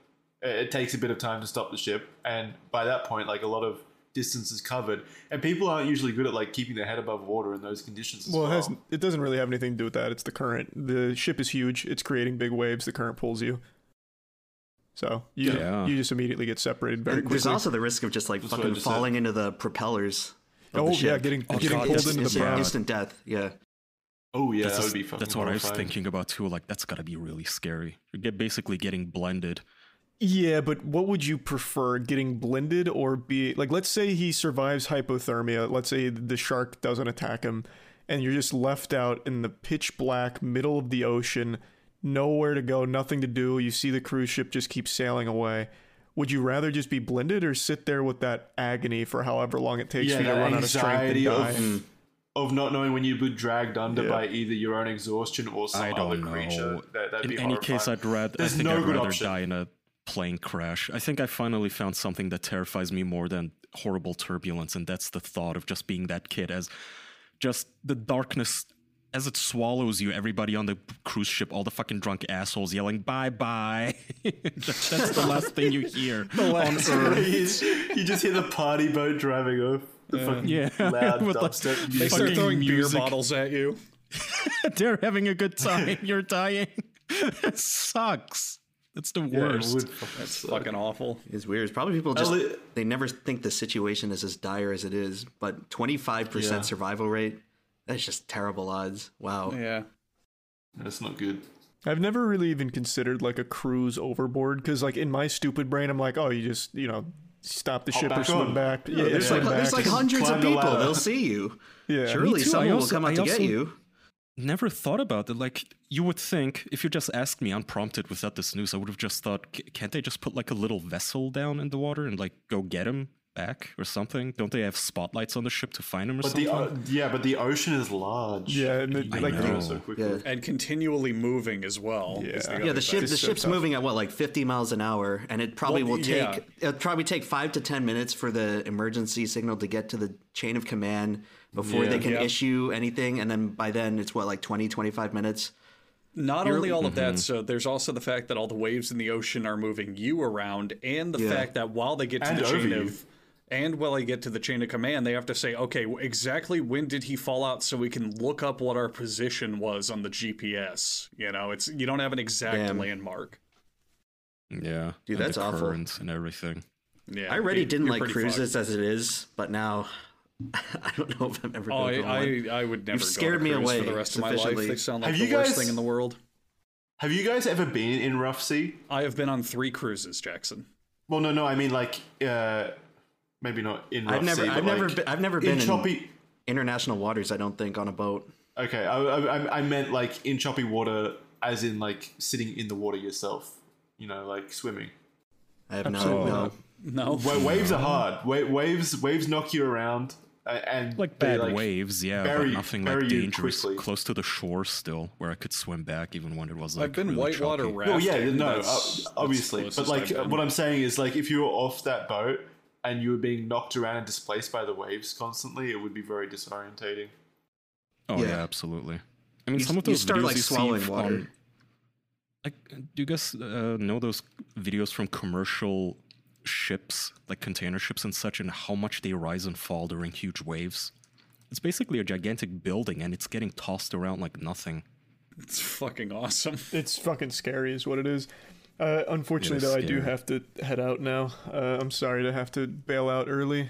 It it takes a bit of time to stop the ship, and by that point, like a lot of distance is covered, and people aren't usually good at like keeping their head above water in those conditions. As Well, well, it has it doesn't really have anything to do with that. It's the current. The ship is huge. It's creating big waves. The current pulls you. So you Yeah. you just immediately get separated very And quickly. there's also the risk of just like That's fucking just said. falling into the propellers. Of oh the yeah, getting Oh, getting God, pulled that's- into the instant, instant death. Yeah. oh yeah, that's that would be fucking. that's what I was thinking about too. Like, that's gotta be really scary. You get basically getting blended. Yeah, but what would you prefer, getting blended or be like? Let's say he survives hypothermia. Let's say the shark doesn't attack him, and you're just left out in the pitch black middle of the ocean, nowhere to go, nothing to do. You see the cruise ship just keep sailing away. Would you rather just be blended or sit there with that agony for however long it takes Yeah, for you to run out of strength and anxiety die? of, of not knowing when you'd be dragged under Yeah. by either your own exhaustion or some I other don't creature. know. That, that'd In be any case. I'd rather. I There's think no I'd good rather option. die in a plane crash. I think I finally found something that terrifies me more than horrible turbulence, and that's the thought of just being that kid as just the darkness as it swallows you. Everybody on the cruise ship, all the fucking drunk assholes yelling "bye bye." that's the last thing you hear on Earth. you just hear the party boat driving off. The fucking Yeah, loud with the- dubstep They music. start Fucking throwing beer music. bottles at you. They're having a good time. You're dying. it sucks. That's the worst. would fucking That's suck. fucking awful. It's weird. It's probably people just they never think the situation is as dire as it is. But 25% Yeah. survival rate. That's just terrible odds. Wow. Yeah. That's not good. I've never really even considered like a cruise overboard because, like, in my stupid brain, I'm like, oh, you just you know stop the Hop ship or swim on. back. Yeah, There's swim like there's like hundreds of Climb the people. ladder. They'll see you. yeah. Surely someone also- will come out I to get you. Never thought about it. Like you would think, if you just asked me unprompted without this news, I would have just thought, can't they just put like a little vessel down in the water and like go get him back or something? Don't they have spotlights on the ship to find him or But something? the uh, yeah, but the ocean is large. Yeah, and the- You like can the- go so quickly. Yeah. And continually moving as well. Yeah. the Yeah, the ship the so ship's tough. moving at what like 50 miles an hour, and it probably Well, will take yeah. it'll probably take five to 10 minutes for the emergency signal to get to the chain of command before they can Yep. issue anything, and then by then it's what like 20 25 minutes. Not You're- only all of Mm-hmm. that, so there's also the fact that all the waves in the ocean are moving you around, and the Yeah. fact that while they get to And the chain over you. of, and while I get to the chain of command, they have to say, okay, exactly when did he fall out, so we can look up what our position was on the GPS. You know, it's you don't have an exact Damn. landmark. yeah, Dude, and that's the awful. and everything. Yeah, I already didn't like cruises fucked. as it is, but now I don't know if I'm ever Oh, going to go on. I, I, I would never. You've go on scared a me away for the rest of my life. They sound like Have the you worst guys- thing in the world. Have you guys ever been in rough sea? I have been on three cruises, Jackson. Well, no, no. I mean, like, uh, maybe not in rough I've never sea. I've but, never like, been, I've never been in in choppy. international waters. I don't think on a boat. Okay, I, I, I meant like in choppy water, as in like sitting in the water yourself. You know, like swimming. I have no Absolutely no. not. No, Wa- waves are hard. Wa- waves waves knock you around. A- and Like they, bad waves, yeah, bury- but nothing like dangerous. quickly. Close to the shore still, where I could swim back even when it was like I've been really whitewater choppy. rafting. Well, yeah, no, That's- uh, that's obviously, but like what I'm saying is like if you were off that boat and you were being knocked around and displaced by the waves constantly, it would be very disorientating. Oh Yeah. yeah, absolutely. I mean, You- some of you those start, videos like, you see swallowing f- water. on- like, do you guys uh, know those videos from commercial ships, like container ships and such, and how much they rise and fall during huge waves? It's basically a gigantic building, and it's getting tossed around like nothing. It's fucking awesome. It's fucking scary, is what it is. Uh, unfortunately, though, I do have to head out now. Uh, I'm sorry to have to bail out early.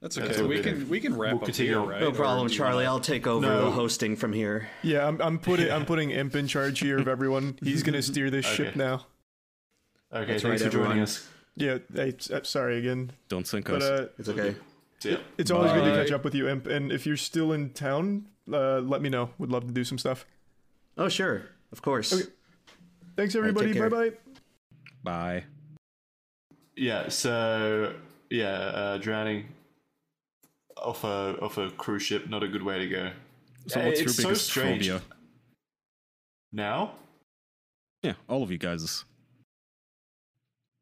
That's That's okay. we okay. can we can wrap We'll up here, right? No problem, Charlie. wanna- I'll take over No. the hosting from here. Yeah, I'm, I'm putting I'm putting Emp in charge here of everyone. He's gonna steer this ship now. Okay, That's thanks right, for joining us. Yeah, hey, s- uh, sorry again, Don't sink but us. uh, It's okay. Yeah. it's always good to catch up with you, Emp. And if you're still in town, uh, let me know. Would love to do some stuff. Oh, sure. Of course. Okay. Thanks, everybody. take care. Bye bye. Bye. Yeah. So yeah, uh, drowning off a off a cruise ship not a good way to go. So, Uh, what's your it's so biggest strange. phobia? Now, Yeah, all of you guys.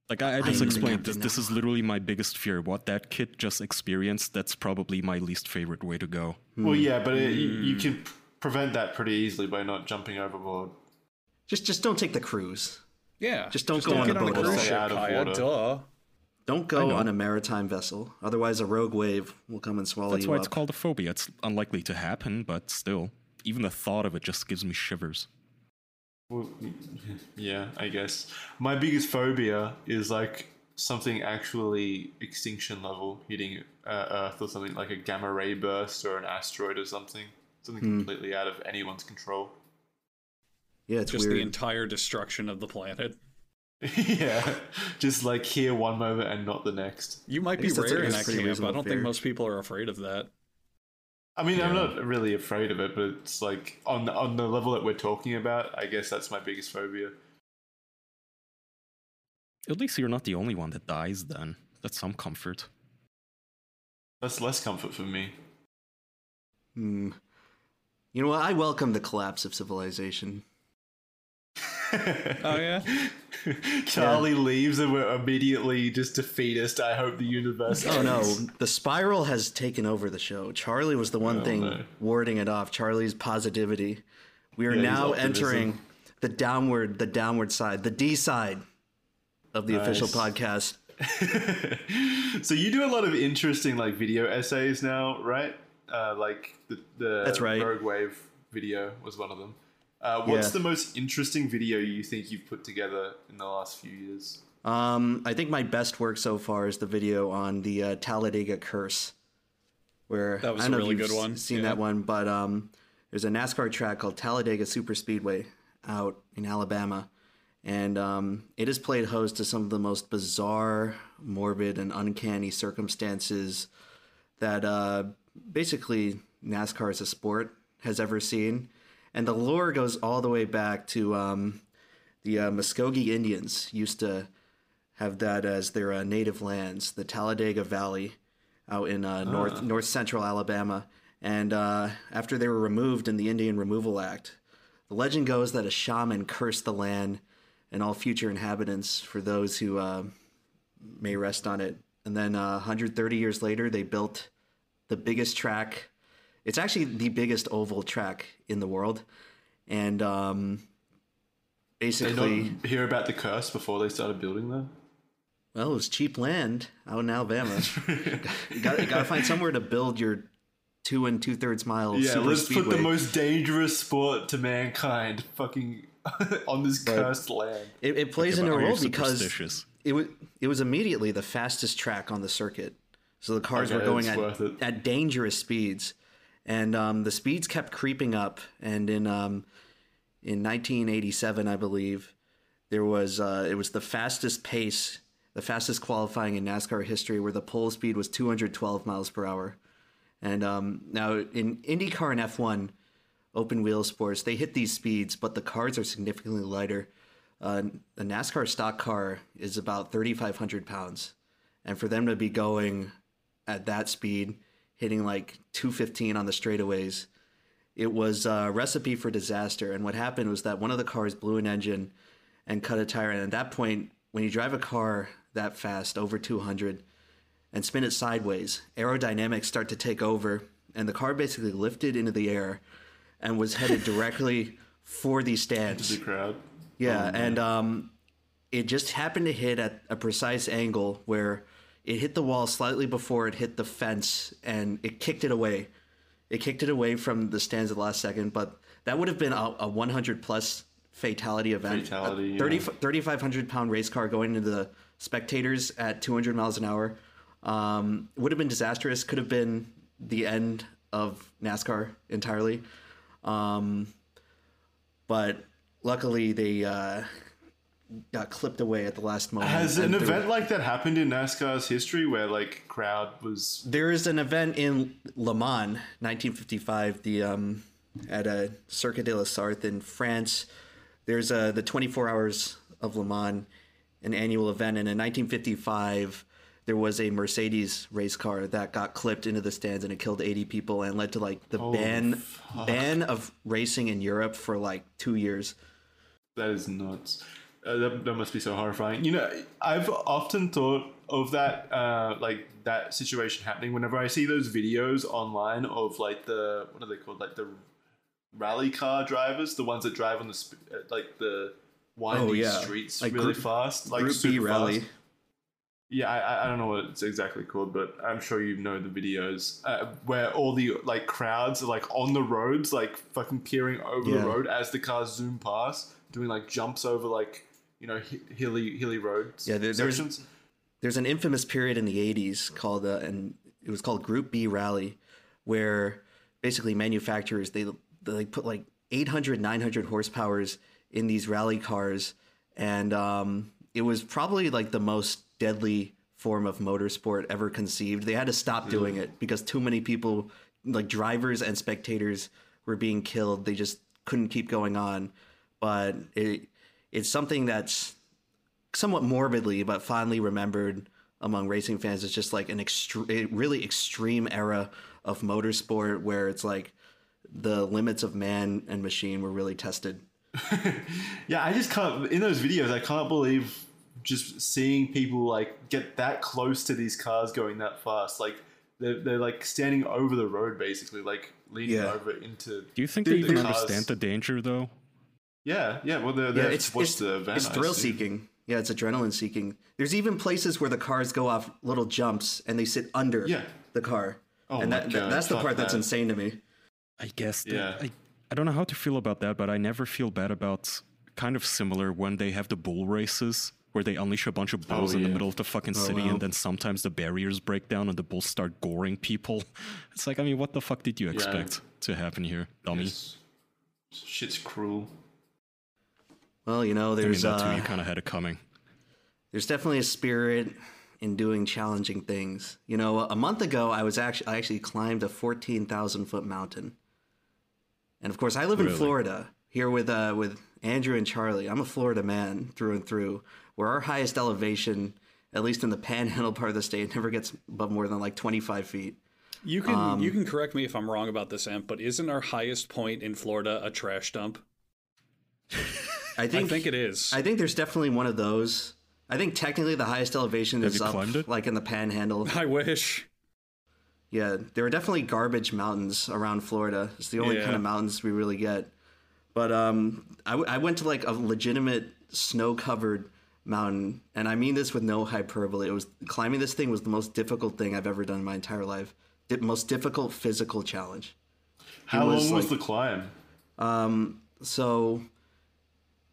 Like I, I I just don't explained, think this, this is literally my biggest fear. What that kid just experienced, that's probably my least favorite way to go. well, yeah, but it, you, you can prevent that pretty easily by not jumping overboard. Just, just don't take the cruise. Yeah. Just don't go don't on get a on a boat cruise ship, Out of Kaya. water. Duh. Don't go on a maritime vessel. Otherwise, a rogue wave will come and swallow you. That's why up. it's called a phobia. It's unlikely to happen, but still, even the thought of it just gives me shivers. Well, yeah, I guess my biggest phobia is like something actually extinction level hitting uh, Earth or something like a gamma ray burst or an asteroid or something. Something completely out of anyone's control. Yeah, it's Just weird. the entire destruction of the planet. yeah, just like here one moment and not the next. You might I be guess rare in that's that pretty camp. I don't fear. think most people are afraid of that. I mean, I'm not really afraid of it, but it's like on the, on the level that we're talking about. I guess that's my biggest phobia. At least you're not the only one that dies then. That's some comfort. That's less comfort for me. Hmm. You know what? I welcome the collapse of civilization. Oh yeah. Charlie leaves and we're immediately just defeatist. I hope the universe. Oh no, the spiral has taken over the show. Charlie was the one Oh, thing no. warding it off. Charlie's positivity. We are Yeah, now entering the downward, the downward side, the D side of the official podcast. so you do a lot of interesting like video essays now, right? Uh, like the, the That's right. Rogue Wave video was one of them. Uh, what's Yeah. the most interesting video you think you've put together in the last few years? Um, I think my best work so far is the video on the uh, Talladega Curse, where That was I a don't know if you've good one, Seen yeah. that one, but um, there's a NASCAR track called Talladega Super Speedway out in Alabama, and um, it has played host to some of the most bizarre, morbid, and uncanny circumstances that uh, basically NASCAR as a sport has ever seen. And the lore goes all the way back to um, the uh, Muscogee Indians used to have that as their uh, native lands, the Talladega Valley out in uh, north north central Alabama. And uh, after they were removed in the Indian Removal Act, the legend goes that a shaman cursed the land and all future inhabitants for those who uh, may rest on it. And then uh, 130 years later, they built the biggest track. It's actually the biggest oval track in the world, and um, They basically, not hear about the curse before they started building them. well, it was cheap land out in Alabama. you got to find somewhere to build your two and two thirds mile Yeah, super let's speedway. put the most dangerous sport to mankind fucking on this cursed land. it, it plays Okay, into a are role because it was it was immediately the fastest track on the circuit. So the cars Okay, were going at, at dangerous speeds, and um, the speeds kept creeping up. And in um, in 1987, I believe, there was uh, it was the fastest pace, the fastest qualifying in NASCAR history, where the pole speed was 212 miles per hour. And um, now in IndyCar and F1, open wheel sports, they hit these speeds, but the cars are significantly lighter. Uh, a NASCAR stock car is about 3,500 pounds, and for them to be going at that speed hitting like 215 on the straightaways. It was a recipe for disaster. And what happened was that one of the cars blew an engine and cut a tire. And at that point, when you drive a car that fast, over 200, and spin it sideways, aerodynamics start to take over, and the car basically lifted into the air and was headed directly for these stands. The crowd. Yeah, and um, it just happened to hit at a precise angle where it hit the wall slightly before it hit the fence, and it kicked it away. It kicked it away from the stands at the last second, but that would have been a, a 100 plus fatality event. Fatality, a 30, yeah. 3,500 pound race car going into the spectators at 200 miles an hour um, would have been disastrous. Could have been the end of NASCAR entirely. Um, but luckily, they uh, got clipped away at the last moment. Has an event like that happened in NASCAR's history where like crowd was There is an event in Le Mans, 1955, the um, at a Circuit de la Sarthe in France. There's uh the 24 Hours of Le Mans, an annual event, and in 1955 there was a Mercedes race car that got clipped into the stands and it killed 80 people and led to like the ban ban of racing in Europe for like two years. That is nuts. Uh, that, that must be so horrifying. You know, I've often thought of that, uh, like that situation happening whenever I see those videos online of like the what are they called, like the rally car drivers, the ones that drive on the sp- uh, like the winding Oh, yeah. streets Like really Group- fast, like Group B super rally. fast. Yeah, I- I, I don't know what it's exactly called, but I'm sure you know the videos uh, where all the like crowds are like on the roads, like fucking peering over Yeah. the road as the cars zoom past, doing like jumps over like you know hilly hilly roads. Yeah, there- there's- sections. there's an infamous period in the 80s called uh, and it was called group b rally where basically manufacturers they they put like 800 900 horsepowers in these rally cars and um, it was probably like the most deadly form of motorsport ever conceived they had to stop doing it because too many people like drivers and spectators were being killed they just couldn't keep going on but it it's something that's somewhat morbidly but fondly remembered among racing fans It's just like an extre- really extreme era of motorsport where it's like the limits of man and machine were really tested. Yeah, I just can't. In those videos, I can't believe just seeing people like get that close to these cars going that fast. Like they're, they're like standing over the road, basically, like leaning Yeah. over into. Do you think There- they even there's- understand the danger, though? Yeah, yeah. Well, they're, they're it's what's it's, the event? it's I thrill seeking. Yeah, it's adrenaline seeking. There's even places where the cars go off little jumps and they sit under Yeah. the car. Oh and my that, God, that's the fuck part that's insane to me. I guess. that- Yeah. I, I don't know how to feel about that, but I never feel bad about kind of similar when they have the bull races where they unleash a bunch of oh, bulls in the middle of the fucking oh, city wow. and then sometimes the barriers break down and the bulls start goring people. It's like, I mean, what the fuck did you expect to happen here, dummy? It's- Shit's cruel. Well, you know, I mean, there's that too, uh, you kind of had it coming. there's definitely a spirit in doing challenging things. You know, a month ago, I was actually I actually climbed a 14,000 foot mountain, and of course, I live in Florida here with uh, with Andrew and Charlie. I'm a Florida man through and through. Where our highest elevation, at least in the Panhandle part of the state, never gets above more than like 25 feet. You can Um, you can correct me if I'm wrong about this, Emp, but isn't our highest point in Florida a trash dump? I I think think it is. I think there's definitely one of those. I think technically the highest elevation Have is you up climbed it? like in the Panhandle. I wish. Yeah, there are definitely garbage mountains around Florida. It's the only Yeah. kind of mountains we really get. But um, I, w- I went to like a legitimate snow-covered mountain, and I mean this with no hyperbole. It was climbing this thing was the most difficult thing I've ever done in my entire life. The most difficult physical challenge. How was, long was like- the climb? So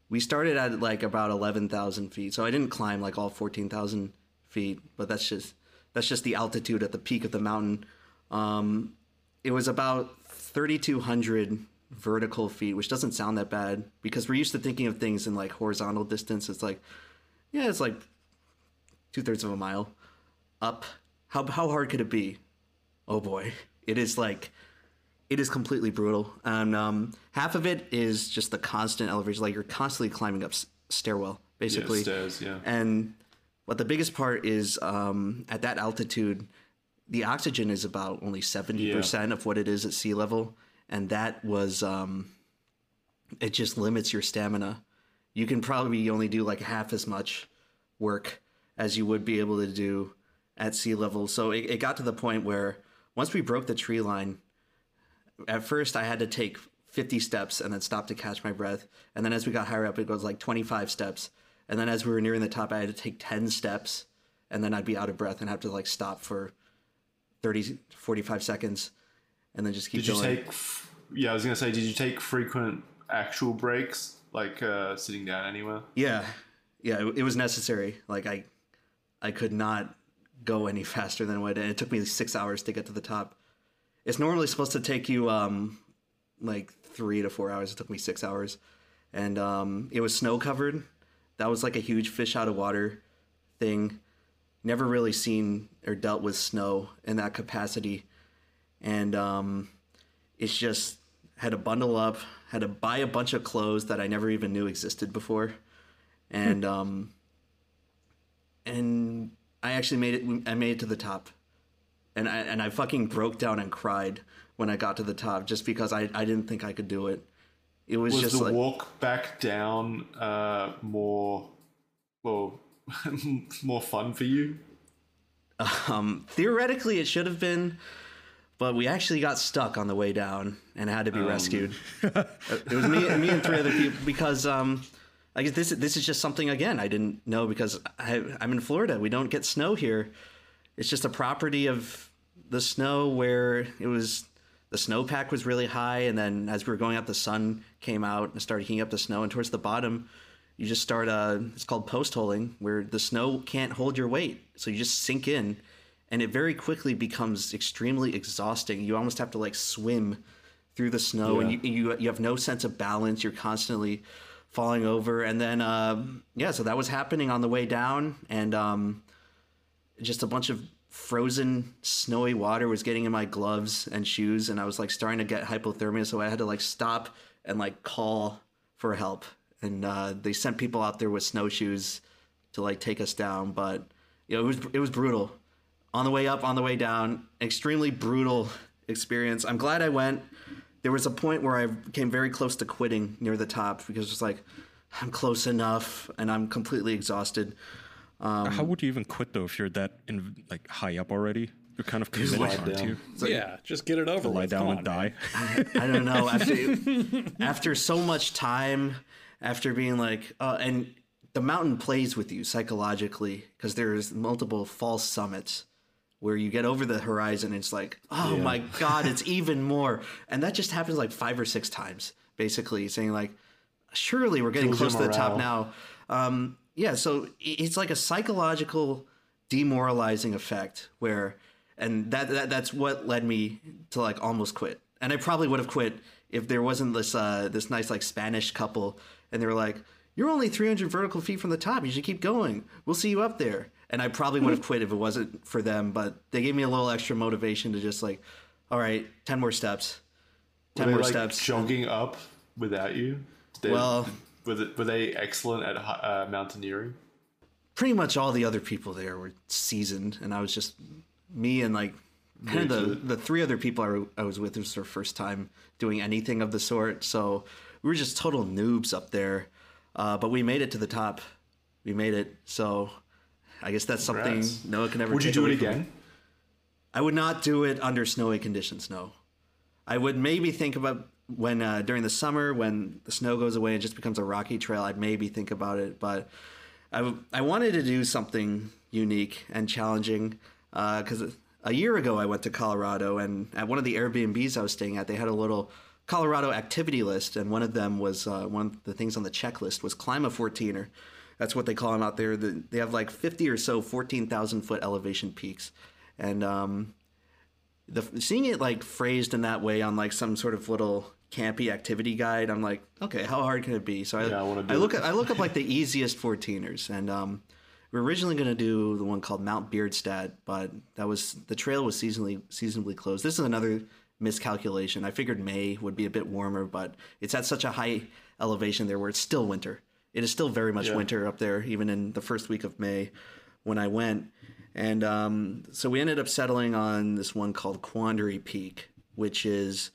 we started at like about eleven thousand feet. So I didn't climb like all fourteen thousand feet, but that's just that's just the altitude at the peak of the mountain. Um, it was about thirty two hundred vertical feet, which doesn't sound that bad because we're used to thinking of things in like horizontal distance. It's like yeah, it's like two thirds of a mile up. How how hard could it be? Oh boy, it is like it is completely brutal. And um, half of it is just the constant elevation like you're constantly climbing up s- stairwell basically. Stairs, yeah. and what the biggest part is um, at that altitude the oxygen is about only 70% of what it is at sea level. And that was um it just limits your stamina. You can probably only do like half as much work as you would be able to do at sea level. So it, it got to the point where once we broke the tree line at first i had to take 50 steps and then stop to catch my breath. And then as we got higher up it goes like 25 steps. And then as we were nearing the top i had to take 10 steps. And then i'd be out of breath and have to like stop for 30 45 seconds and then just keep Did you going. take? Yeah, I was gonna say, did you take frequent actual breaks, like uh, sitting down anywhere? yeah. Yeah it, it was necessary. Like i i could not go any faster than what and it took me six hours to get to the top it's normally supposed to take you um like three to four hours. It took me six hours. And um it was snow covered. That was like a huge fish out of water thing. Never really seen or dealt with snow in that capacity. And um it's just had to bundle up had to buy a bunch of clothes that i never even knew existed before. And um and i actually made it i made it to the top and i and i fucking broke down and cried when i got to the top just because i i didn't think i could do it it was, Was just the like walk back down uh, more, well, more fun for you? Um, theoretically, it should have been, but we actually got stuck on the way down and had to be rescued. it was me, me and three other people because um, I guess this this is just something again I didn't know because I, I'm in Florida. We don't get snow here. It's just a property of the snow where it was the snowpack was really high, and then as we were going up, the sun came out and started heating up the snow, and towards the bottom. You just start uh it's called post holing where the snow can't hold your weight. So you just sink in and it very quickly becomes extremely exhausting. You almost have to like swim through the snow and you, you you have no sense of balance. You're constantly falling over and then um yeah, so that was happening on the way down and um just a bunch of frozen snowy water was getting in my gloves and shoes and I was like starting to get hypothermia so I had to like stop and like call for help. And uh, they sent people out there with snowshoes to like take us down but you know it was it was brutal. On the way up on the way down extremely brutal experience. I'm glad I went. There was a point where I came very close to quitting near the top because it's like I'm close enough and I'm completely exhausted How would you even quit though if you're that in, like high up already? You're kind of committed, lie aren't down. you? yeah, just get it over Lie with. down Come and on, die. I don't know. After after so much time, after being like, uh, and the mountain plays with you psychologically because there's multiple false summits where you get over the horizon. And it's like, oh my god, it's even more, and that just happens like five or six times, basically saying like, surely we're getting Kills close to the top now. Um, yeah, so it's like a psychological demoralizing effect where and that, that that's what led me to like almost quit. And i probably would have quit if there wasn't this uh this nice like spanish couple and they were like you're only 300 vertical feet from the top. You should keep going. We'll see you up there. And i probably would have quit if it wasn't for them but they gave me a little extra motivation to just like all right 10 more steps. 10 Were they more like steps. jogging up without you? Did they, Well- were they, were they excellent at uh, mountaineering? pretty much all the other people there were seasoned, and I was just me and like kind of the, the three other people I, were- I was with. It was their first time doing anything of the sort, so we were just total noobs up there. Uh, but we made it to the top. We made it. So I guess that's Congrats. something Noah can never. Would you do it away from me. again? I would not do it under snowy conditions. No, I would maybe think about when uh, during the summer when the snow goes away and just becomes a rocky trail. I'd maybe think about it, but I w- I wanted to do something unique and challenging because a year ago I went to Colorado and at one of the Airbnbs I was staying at, they had a little Colorado activity list, and one of them was uh, one of the things on the checklist was climb a 14er. That's what they call them out there. The, they have like 50 or so 14,000 foot elevation peaks, and um, the seeing it like phrased in that way on like some sort of little campy activity guide, I'm like, okay, how hard can it be? So I, Yeah, I do I look at I look up like the easiest 14ers, and um, we are originally going to do the one called Mount Bierstadt, but that was the trail was seasonally seasonably closed. This is another miscalculation. I figured May would be a bit warmer, but it's at such a high elevation there where it's still winter. It is still very much Yeah. winter up there, even in the first week of May when I went. And um, so we ended up settling on this one called Quandary Peak, which is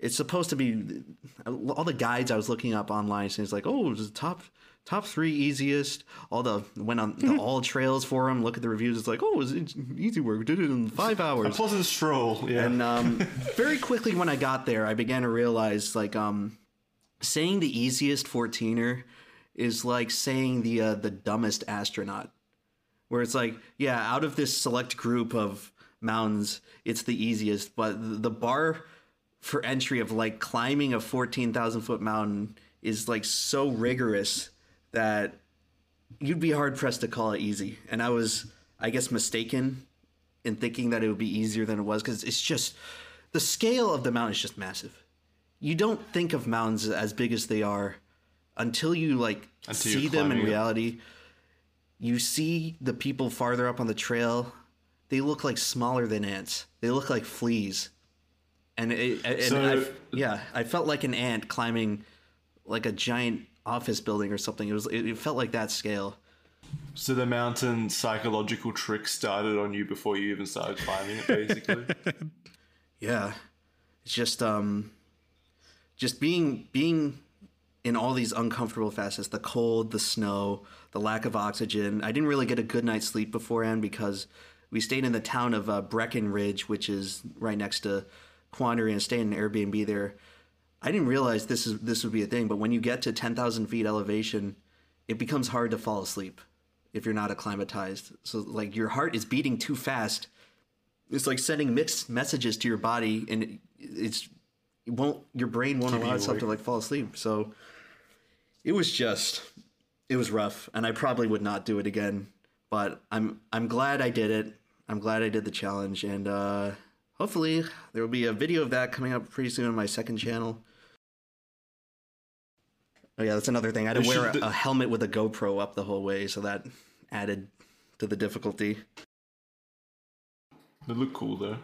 it's supposed to be all the guides I was looking up online. It's like, oh, it's the top top three easiest. All the went on the AllTrails forum. Look at the reviews. It's like, oh, it's easy work. We did it in five hours. Plus Pleasant stroll. Yeah. And um, very quickly when I got there, I began to realize like um, saying the easiest 14er is like saying the uh, the dumbest astronaut. Where it's like, yeah, out of this select group of mountains, it's the easiest, but the bar for entry of like climbing a 14,000 foot mountain is like so rigorous that you'd be hard pressed to call it easy. And I was, I guess, mistaken in thinking that it would be easier than it was because it's just the scale of the mountain is just massive. You don't think of mountains as big as they are until you like Until see them in reality. You see the people farther up on the trail. They look like smaller than ants. They look like fleas. And, it, and So- I, yeah, I felt like an ant climbing like a giant office building or something. It was it, it felt like that scale. So the mountain psychological trick started on you before you even started climbing it, basically. Yeah. It's just um just being being in all these uncomfortable facets, the cold, the snow, the lack of oxygen. I didn't really get a good night's sleep beforehand because we stayed in the town of uh, Breckenridge, which is right next to Quandary, and stayed in an Airbnb there. I didn't realize this is this would be a thing, but when you get to ten thousand feet elevation, it becomes hard to fall asleep if you're not acclimatized. So like your heart is beating too fast it's like sending mixed messages to your body and it- it's it won't your brain won't Keep allow itself to like fall asleep so it was just it was rough and i probably would not do it again but i'm i'm glad i did it i'm glad i did the challenge and uh hopefully there will be a video of that coming up pretty soon on my second channel oh yeah that's another thing i had to wear a, a helmet with a gopro up the whole way so that added to the difficulty they look cool though.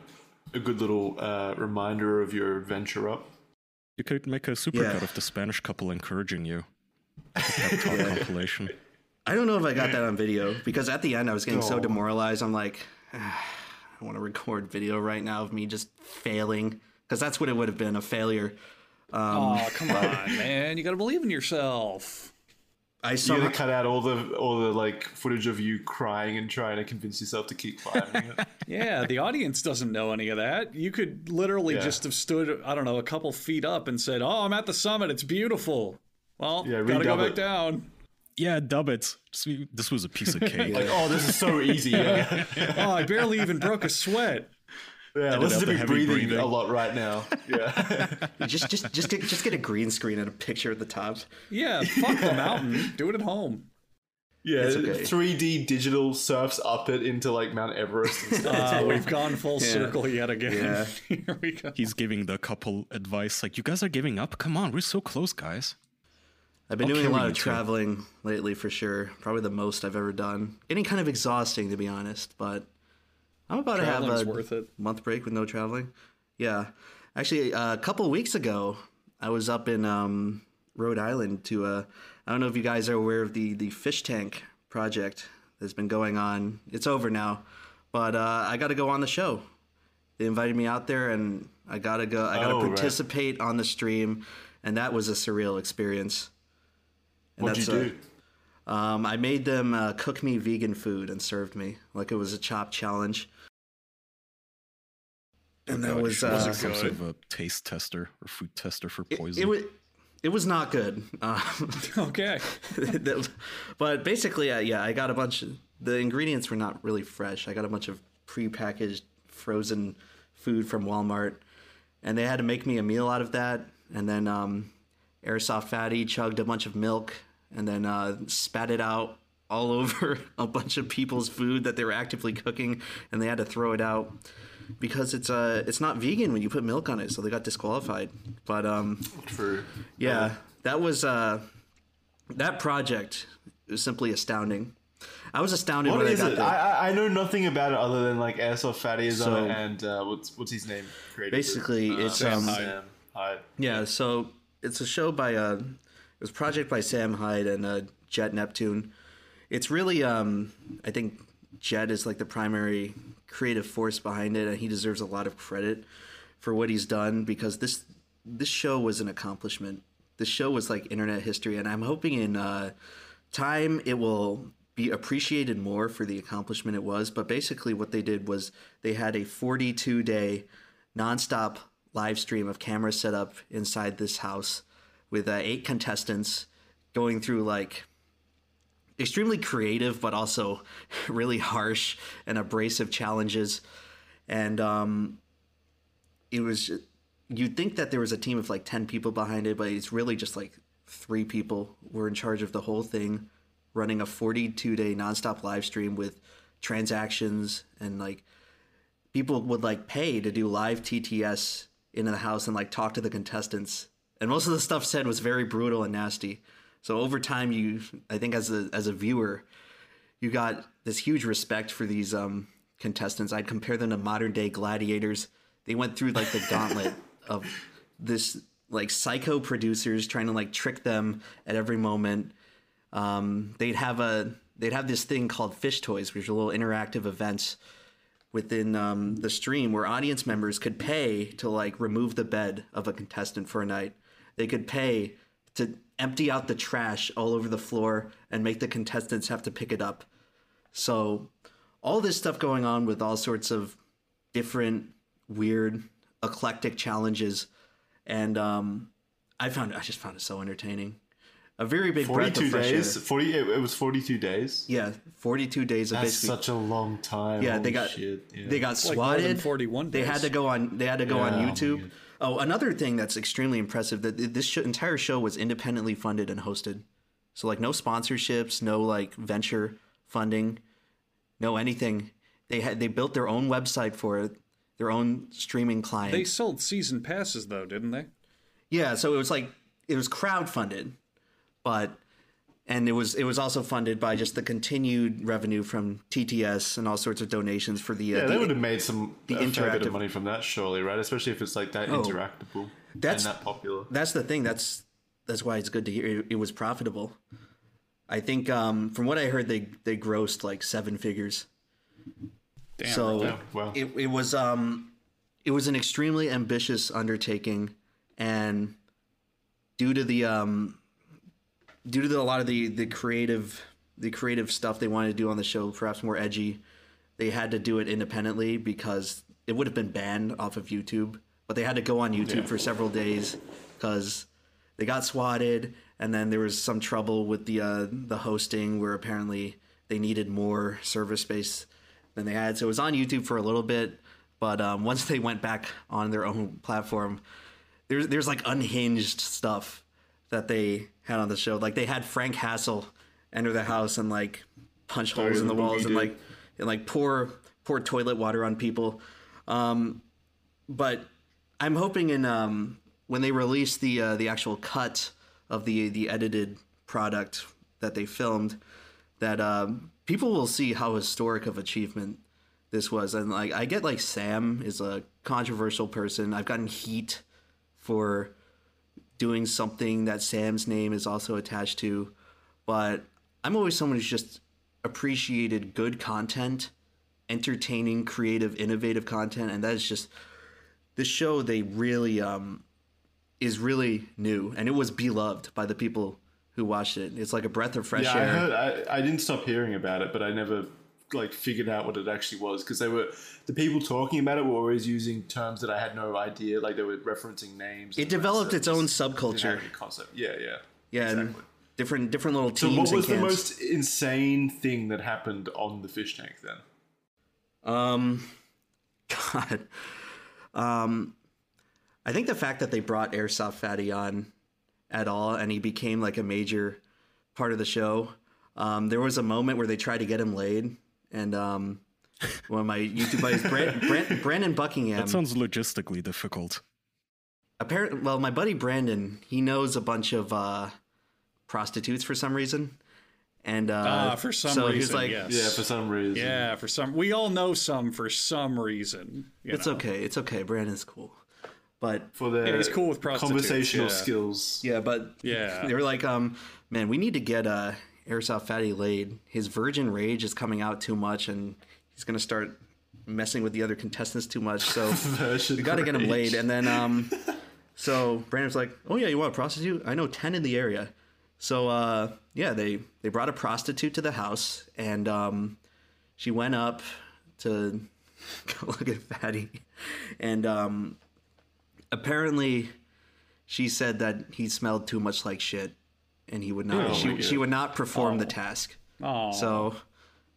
A good little uh, reminder of your adventure up. You could make a supercut Yeah. of the Spanish couple encouraging you. A pep compilation. I don't know if I got that on video because at the end I was getting so Oh. demoralized. I'm like, "Ah, I want to record video right now of me just failing because that's what it would have been a failure. oh, come on, man. You got to believe in yourself. I You saw gotta cut out all the all the like footage of you crying and trying to convince yourself to keep climbing it. Yeah, the audience doesn't know any of that. You could literally Yeah. just have stood, I don't know, a couple feet up and said, "Oh, I'm at the summit. It's beautiful." Well, Yeah, gotta go back it. down. Yeah, dub it. This was a piece of cake. Like, oh, this is so easy. Yeah, Oh, I barely even broke a sweat. yeah. out Listen to me breathing, breathing. a lot right now. Yeah, just just just get, just get a green screen and a picture at the top. Yeah, fuck the mountain. Do it at home. yeah. Okay. 3D digital surfs up it into like Mount Everest and stuff. Uh, we've gone full circle yet again. Yeah. Here we go. He's giving the couple advice like, "You guys are giving up. Come on, we're so close, guys." I've been I'll doing a lot of too. traveling lately for sure. Probably the most I've ever done. Getting kind of exhausting to be honest, but I'm about to have a month break with no traveling. Yeah, actually, uh, a couple weeks ago, I was up in um, Rhode Island to. Uh, I don't know if you guys are aware of the the fish tank project that's been going on. It's over now, but uh, I got to go on the show. They invited me out there, and I gotta go. I gotta Oh, right. participate on the stream, and that was a surreal experience. And What'd you that's, do? um, I made them uh, cook me vegan food and served me like it was a chop challenge. And that God, you was should uh, be some sort of a taste tester or food tester for poison. it was it was not good. Um, Okay. but basically, uh, yeah, I got a bunch. Of, the ingredients were not really fresh. I got a bunch of prepackaged frozen food from Walmart, and they had to make me a meal out of that. And then um, Airsoft Fatty chugged a bunch of milk and then uh, spat it out all over a bunch of people's food that they were actively cooking, and they had to throw it out because it's uh it's not vegan when you put milk on it, so they got disqualified. But um, True. yeah, that was uh, that project was simply astounding. I was astounded What when is I got it? there. I, I know nothing about it other than like Airsoft Fatty is So- on it and uh, what's what's his name? Created it? Basically, it's Sam um. Sam Hyde. yeah. So it's a show by uh, it was project by Sam Hyde and uh, Jet Neptune. It's really um, I think Jet is like the primary creative force behind it, and he deserves a lot of credit for what he's done because this this show was an accomplishment. This show was like internet history, and I'm hoping in uh, time it will be appreciated more for the accomplishment it was. But basically, what they did was they had a 42 day nonstop live stream of cameras set up inside this house with uh, eight contestants going through like extremely creative but also really harsh and abrasive challenges. And um it was you'd think that there was a team of like 10 people behind it but it's really just like three people were in charge of the whole thing running a 42 day nonstop live stream with transactions and like people would like pay to do live TTS into the house and like talk to the contestants and most of the stuff said was very brutal and nasty so over time, you I think as a as a viewer, you got this huge respect for these um, contestants. I'd compare them to modern day gladiators. They went through like the gauntlet of this like psycho producers trying to like trick them at every moment. Um, they'd have a they'd have this thing called fish toys, which are little interactive events within um, the stream where audience members could pay to like remove the bed of a contestant for a night. They could pay to empty out the trash all over the floor and make the contestants have to pick it up. So, all this stuff going on with all sorts of different, weird, eclectic challenges, and um, I found I just found it so entertaining. A very big breath Forty-two days. air. Forty. It, it was forty-two days. Yeah, forty-two days of That's basically. such a long time. yeah, they got shit, yeah. they got like more than swatted. 41 They had to go on. They had to go on oh YouTube. man. Oh, another thing that's extremely impressive that this sh- entire show was independently funded and hosted. So like no sponsorships, no like venture funding, no anything. They had they built their own website for it, their own streaming client. They sold season passes though, didn't they? Yeah, so it was like it was crowdfunded, but and it was it was also funded by just the continued revenue from TTS and all sorts of donations for the uh, Yeah, the- they would have made some the a fair bit interactive- of money from that, surely, right? Especially if it's like that Oh, interactable that's- and that popular. that's the thing. That's that's why it's good to hear it, it was profitable. I think um, from what I heard, they they grossed like seven figures. Damn. so Yeah, well. it it was um it was an extremely ambitious undertaking, and due to the um due to the, a lot of the the creative the creative stuff they wanted to do on the show, perhaps more edgy, they had to do it independently because it would have been banned off of YouTube. But they had to go on YouTube for several days because they got swatted, and then there was some trouble with the uh, the hosting where apparently they needed more server space than they had. So it was on YouTube for a little bit, but um, once they went back on their own platform, there's there's like unhinged stuff that they had on the show. Like they had Frank Hassle enter the house and like punch holes in the the walls and like and like pour pour toilet water on people. Um, but I'm hoping in um, when they release the uh, the actual cut of the the edited product that they filmed, that um, people will see how historic of achievement this was. And like I get like Sam is a controversial person. I've gotten heat for doing something that Sam's name is also attached to, but I'm always someone who's just appreciated good content, entertaining, creative, innovative content, and that is just this show they really um is really new and it was beloved by the people who watched it. It's like a breath of fresh Yeah, I air. heard. I, I didn't stop hearing about it, but I never like figured out what it actually was because they were the people talking about it were always using terms that I had no idea. Like they were referencing names. It developed its own concepts. Didn't have subculture. concept. Yeah, yeah, Yeah, exactly. different different little teams. So what and was the most insane thing that happened on the fish tank then? Um, God, um, I think the fact that they brought Airsoft Fatty on at all, and he became like a major part of the show. Um, there was a moment where they tried to get him laid, and um, one of my YouTube buddies, Brand, Brand, Brandon Buckingham, That sounds logistically difficult. apparently, well, my buddy Brandon, he knows a bunch of uh, prostitutes for some reason, and uh, Ah, for some so reason, he's like, yes. Yeah, for some reason. Yeah, for some. We all know some for some reason. you it's know. okay, it's okay, Brandon's cool, but For the Yeah, he's cool with prostitutes, conversational yeah. skills. Yeah, but Yeah. they were like, um, man, we need to get uh Airsoft Fatty laid, his virgin rage is coming out too much, and he's gonna start messing with the other contestants too much. So we got to get him laid. And then, um, so Brandon's like, "Oh yeah, you want a prostitute? I know ten in the area." So uh, yeah, they they brought a prostitute to the house, and um, she went up to look at Fatty, and um, apparently she said that he smelled too much like shit, and he would not. Oh she she would not perform the task. Oh, So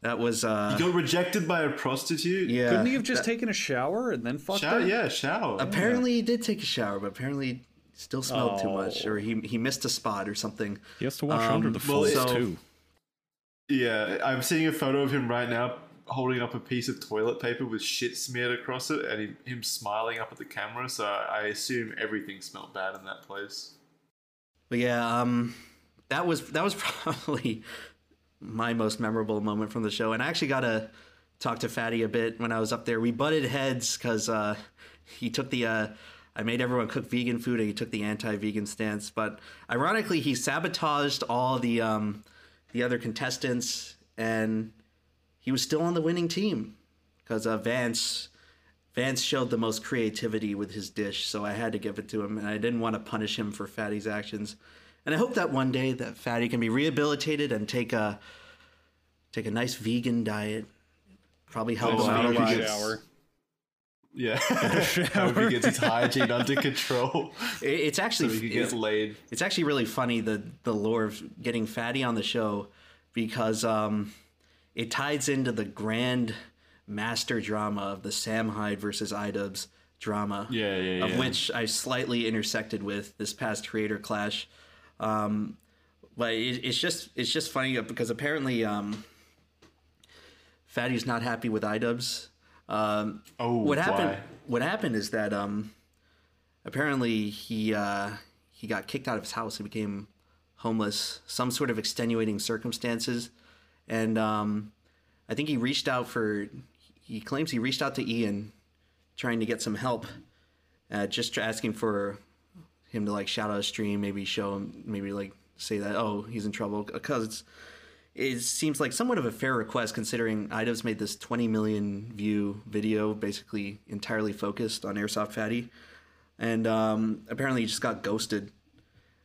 that was uh, You Got rejected by a prostitute. yeah. couldn't he have just taken a shower and then fucked Shower, her? yeah, shower. Apparently, he did take a shower, but apparently he still smelled too Oh. much, or he he missed a spot or something. He has to wash under the well, so- too. Yeah, I'm seeing a photo of him right now holding up a piece of toilet paper with shit smeared across it and him, him smiling up at the camera. So I assume everything smelled bad in that place. But yeah, um, that was that was probably my most memorable moment from the show, and I actually got to talk to Fatty a bit when I was up there. We butted heads because uh, he took the. Uh, I made everyone cook vegan food, and he took the anti-vegan stance. But ironically, he sabotaged all the um, the other contestants, and he was still on the winning team because uh, Vance Vance showed the most creativity with his dish, so I had to give it to him, and I didn't want to punish him for Fatty's actions. And I hope that one day that Fatty can be rehabilitated and take a take a nice vegan diet. Probably help him out a vegan lot. diet. Shower. Yeah, hope he gets his hygiene under control It- It's so actually he can get it's, laid. it's actually really funny the the lore of getting Fatty on the show because um, it ties into the grand master drama of the Sam Hyde versus Idubbbz drama. Yeah, yeah, Of yeah. which I slightly intersected with this past creator clash. Um, but it, it's just it's just funny because apparently um, Fatty's not happy with Idubbbz. Um, Oh, what happened? why? What happened is that um, apparently he uh, he got kicked out of his house. He became homeless. Some sort of extenuating circumstances, and um, I think he reached out for. He claims he reached out to Ian, trying to get some help, uh, just asking for him to like shout out a stream, maybe show him, maybe like say that oh he's in trouble because it's it seems like somewhat of a fair request considering Idubbbz made this 20 million view video basically entirely focused on Airsoft Fatty. And um, apparently he just got ghosted.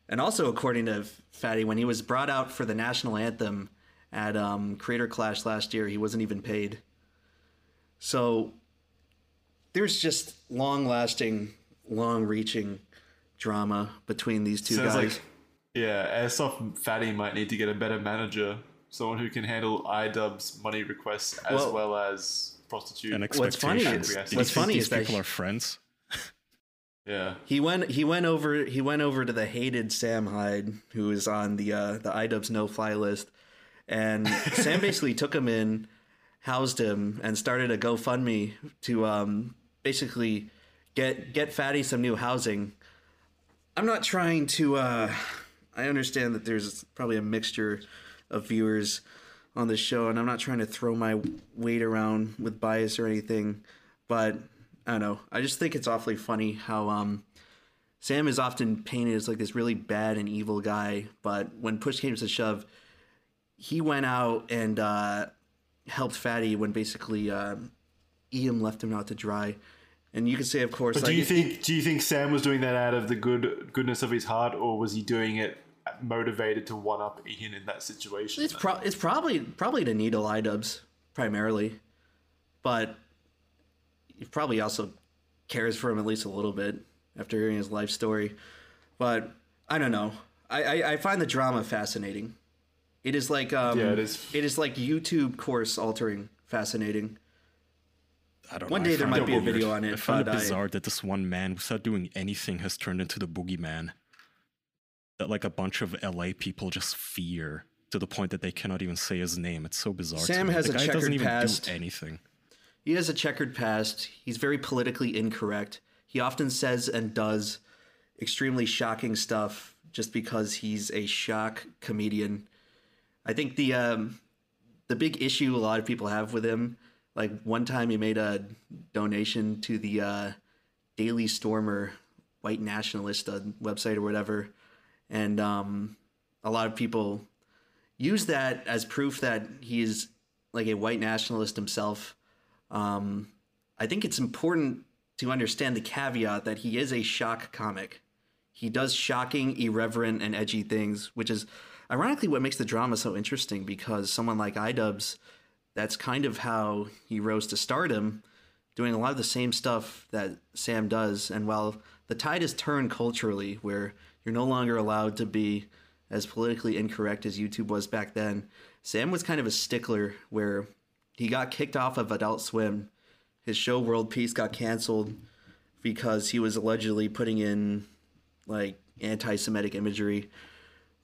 And also, according to Fatty, when he was brought out for the national anthem at um, Creator Clash last year, he wasn't even paid. So there's just long lasting, long reaching drama between these two Sounds guys. like yeah, Airsoft Fatty might need to get a better manager, someone who can handle iDubbbz money requests as Well- well, as prostitute. And What's funny expectations. is- Yes. Do you what's funny these is that people he- are friends. yeah, He went. He went over. He went over to the hated Sam Hyde, who is on the uh, the iDubbbz no fly list, and Sam basically took him in, housed him, and started a GoFundMe to um, basically get get Fatty some new housing. I'm not trying to. Uh, I understand that there's probably a mixture of viewers on the show, and I'm not trying to throw my weight around with bias or anything, but I don't know. I just think it's awfully funny how um, Sam is often painted as like this really bad and evil guy, but when push came to shove, he went out and uh, helped Fatty when basically uh, Ian left him out to dry. And you could say, of course, but like, do you think do you think Sam was doing that out of the good goodness of his heart, or was he doing it motivated to one up Ian in that situation? It's pro- it's probably probably to needle iDubbbz primarily, but he probably also cares for him at least a little bit after hearing his life story. But I don't know. I, I, I find the drama fascinating. It is like um, Yeah, it is. It is like YouTube course altering fascinating. I don't One know. I day there might be a weird. video on it, I find it I- bizarre that this one man, without doing anything, has turned into the boogeyman. That like a bunch of LA people just fear to the point that they cannot even say his name. It's so bizarre. Sam has the a checkered doesn't even past. do anything. He has a checkered past. He's very politically incorrect. He often says and does extremely shocking stuff just because he's a shock comedian. I think the um, the big issue a lot of people have with him, like one time he made a donation to the uh, Daily Stormer white nationalist uh, website or whatever, and um, a lot of people use that as proof that he's like a white nationalist himself. Um, I think it's important to understand the caveat that he is a shock comic. He does shocking, irreverent, and edgy things, which is ironically what makes the drama so interesting because someone like iDubbbz, that's kind of how he rose to stardom, doing a lot of the same stuff that Sam does. And while the tide has turned culturally, where you're no longer allowed to be as politically incorrect as YouTube was back then, Sam was kind of a stickler where he got kicked off of Adult Swim. His show World Peace got canceled because he was allegedly putting in like anti-Semitic imagery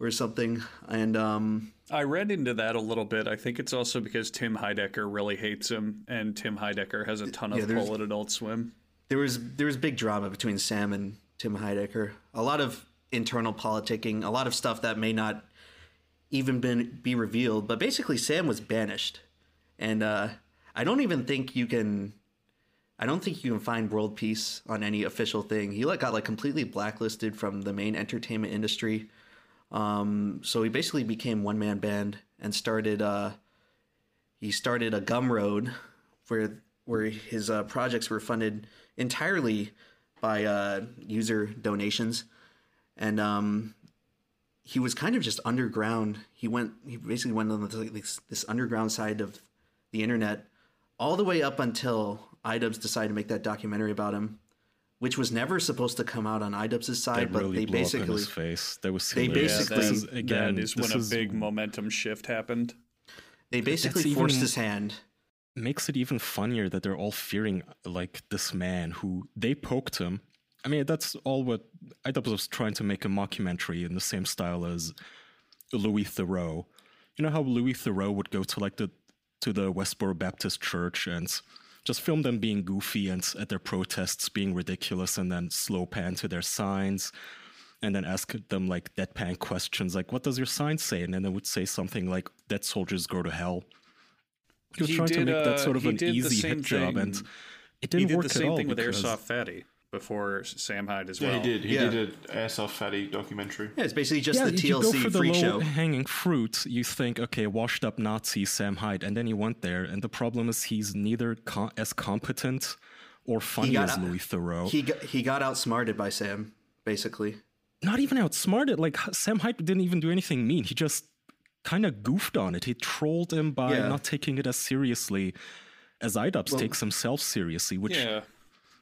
or something. And um, I read into that a little bit. I think it's also because Tim Heidecker really hates him, and Tim Heidecker has a ton of Yeah, pull at Adult Swim. there was there was big drama between Sam and Tim Heidecker. A lot of internal politicking, a lot of stuff that may not even been be revealed. But basically, Sam was banished, and uh, I don't even think you can. I don't think you can find world peace on any official thing. He like got like completely blacklisted from the main entertainment industry. Um, so he basically became one man band and started. Uh, he started a Gumroad, where where his uh, projects were funded entirely by uh, user donations, and um, he was kind of just underground. He went. He basically went on this, this, underground side of the internet, all the way up until iDubbbz decided to make that documentary about him, which was never supposed to come out on iDubbbz's side, That but really they blew up in basically his face. That was they basically- this is, again, that is this when a is- big momentum shift happened. they basically even- forced his hand. makes it even funnier that they're all fearing like this man who they poked him. I mean, that's all what iDubbbz was trying to make a mockumentary in the same style as Louis Theroux. You know how Louis Theroux would go to like the to the Westboro Baptist Church and just film them being goofy and at their protests being ridiculous, and then slow pan to their signs, and then ask them like deadpan questions like, "What does your sign say?" And then they would say something like, "Dead soldiers go to hell." He was He trying to did, make that uh, sort of an easy hit job, and it He didn't did work the same at all thing with because Airsoft Fatty before Sam Hyde as well. Yeah, well. he did. He Yeah. did an airsoft fatty documentary. Yeah, it's basically just yeah, the you go TLC for the freak low show. hanging fruit. You think, okay, washed up Nazi Sam Hyde, and then he went there, and the problem is he's neither co- as competent or funny as out- Louis Theroux. He got, he got outsmarted by Sam, basically. Not even outsmarted. Like Sam Hyde didn't even do anything mean. He just kind of goofed on it. He trolled him by Yeah. not taking it as seriously as iDubbbz takes himself seriously, which Yeah.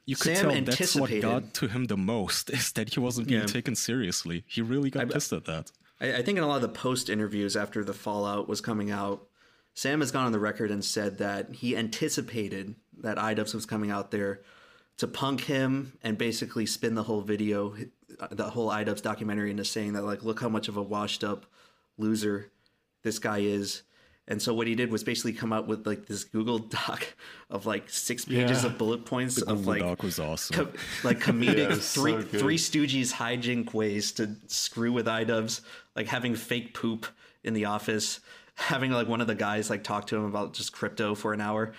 You could Sam tell that's what got to him the most is that he wasn't being Yeah. taken seriously. He really got pissed at that. I, I think in a lot of the post interviews after the Fallout was coming out, Sam has gone on the record and said that he anticipated that iDubbbz was coming out there to punk him and basically spin the whole video, the whole iDubbbz documentary into saying that like, look how much of a washed up loser this guy is. And so what he did was basically come out with like this Google Doc of like six pages Yeah. of bullet points The of Google like Doc was awesome. co- like comedic Yeah, three so three Stooges hijink ways to screw with iDubbbz, like having fake poop in the office, having like one of the guys like talk to him about just crypto for an hour,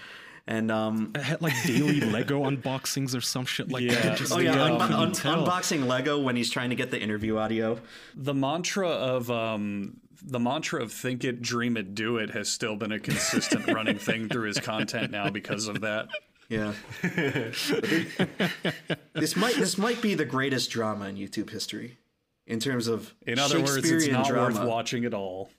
and um, It had like daily Lego unboxings or some shit like Yeah. that. Just oh yeah, you un- un- unboxing Lego when he's trying to get the interview audio. The mantra of um, the mantra of "think it, dream it, do it" has still been a consistent running thing through his content now because of that. Yeah, this might this might be the greatest drama in YouTube history in terms of In other words, it's not drama. worth watching at all.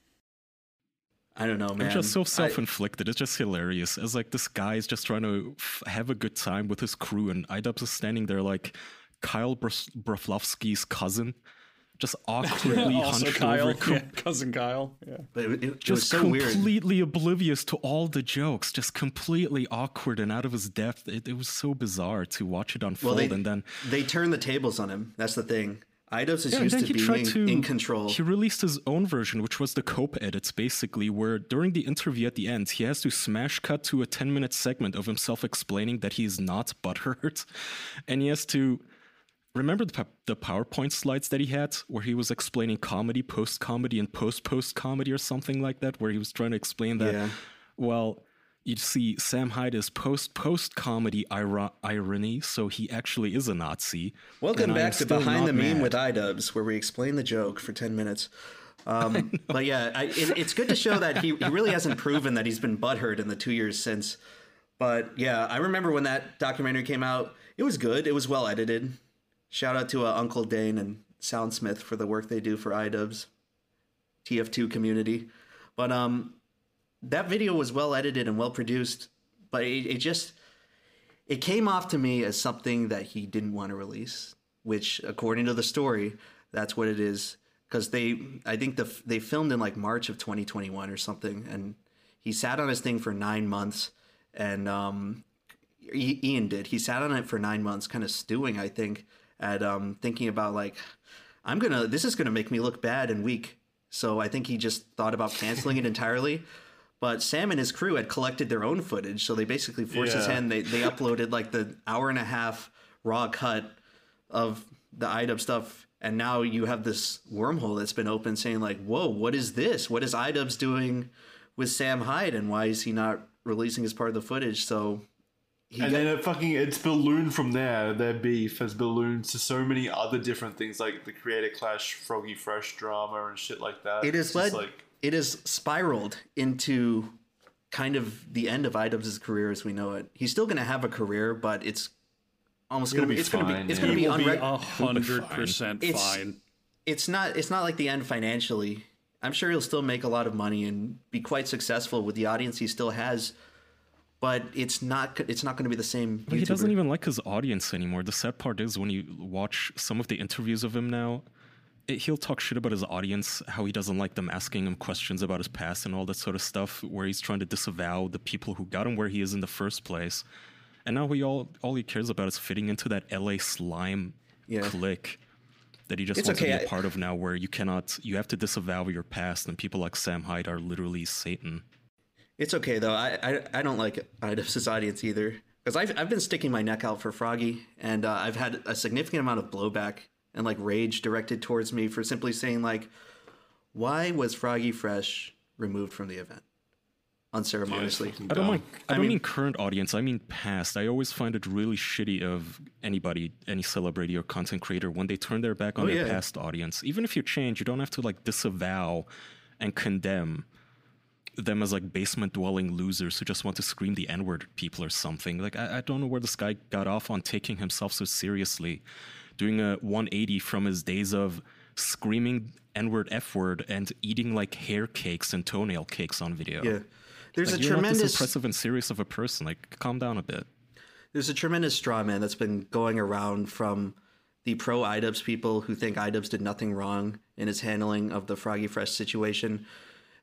I don't know, man. It's just so self-inflicted. it's just hilarious. It's like this guy is just trying to f- have a good time with his crew, and iDubbbz is standing there like Kyle Bros- Broflovsky's cousin, just awkwardly hunched Kyle, over, yeah, cousin Kyle. Yeah. but it, it, it was just so weird. completely oblivious to all the jokes, just completely awkward and out of his depth. It, it was so bizarre to watch it unfold, they, and then they turn the tables on him. That's the thing. iDubbbz is Yeah, used to he tried being to in control. He released his own version, which was the Cope edits, basically, where during the interview at the end, he has to smash cut to a 10 minute segment of himself explaining that he's not butthurt. And he has to remember the, the PowerPoint slides that he had, where he was explaining comedy, post comedy, and post post comedy, or something like that, where he was trying to explain that, Yeah. well, you see, Sam Hyde is post post comedy iro- irony, so he actually is a Nazi. Welcome and I am back to Behind the Meme mad. with iDubbbz, where we explain the joke for 10 minutes. Um, but yeah, I, it, it's good to show that he, he really hasn't proven that he's been butthurt in the two years since. But yeah, I remember when that documentary came out. It was good. It was well edited. Shout out to uh, Uncle Dane and Soundsmith for the work they do for iDubbbz, TF2 community. But um, that video was well edited and well produced. But it, it just it came off to me as something that he didn't want to release. Which, according to the story, that's what it is. Because they, I think the they filmed in like March of 2021 or something, and he sat on his thing for nine months, and um, Ian did. He sat on it for nine months, kind of stewing, I think, at um, thinking about like, I'm gonna, this is gonna make me look bad and weak. So I think he just thought about canceling it entirely. But Sam and his crew had collected their own footage, so they basically forced his hand. They they uploaded like the hour and a half raw cut of the iDub stuff, and now you have this wormhole that's been open, saying like, "Whoa, what is this? What is iDubbbz doing with Sam Hyde, and why is he not releasing his part of the footage?" So And got- then it fucking it's ballooned from there. Their beef has ballooned to so many other different things, like the Creator Clash, Froggy Fresh drama, and shit like that. it It's led like it is spiraled into kind of the end of iDubbbz's career as we know it. He's still going to have a career, but it's almost going to be be it's going to be it's going to be will be unrec- a hundred percent It's- fine. it's not it's not like the end financially. I'm sure he'll still make a lot of money and be quite successful with the audience he still has, but it's not it's not going to be the same. But he doesn't even like his audience anymore. The sad part is when you watch some of the interviews of him now, it, he'll talk shit about his audience, how he doesn't like them asking him questions about his past and all that sort of stuff, where he's trying to disavow the people who got him where he is in the first place. And now he all all he cares about is fitting into that LA slime Yeah. clique that he just It's wants to be a part of now, where you cannot you have to disavow your past, and people like Sam Hyde are literally Satan. It's okay though. I I, I don't like Idubbbz's audience either because I've I've been sticking my neck out for Froggy, and uh, I've had a significant amount of blowback and like rage directed towards me for simply saying like, why was Froggy Fresh removed from the event unceremoniously? I don't mind. I, don't mean- mean, current audience. I mean past. I always find it really shitty of anybody, any celebrity or content creator, when they turn their back on Oh, their yeah. past audience. Even if you change, you don't have to like disavow and condemn them as like basement dwelling losers who just want to scream the N word people or something. Like I, I don't know where this guy got off on taking himself so seriously, doing a 180 from his days of screaming N word, F word, and eating like hair cakes and toenail cakes on video. Yeah, there's Like, a you're not this tremendous impressive and serious of a person. Like, calm down a bit. there's a tremendous straw man that's been going around from the pro IDubbbz people who think IDubbbz did nothing wrong in his handling of the Froggy Fresh situation.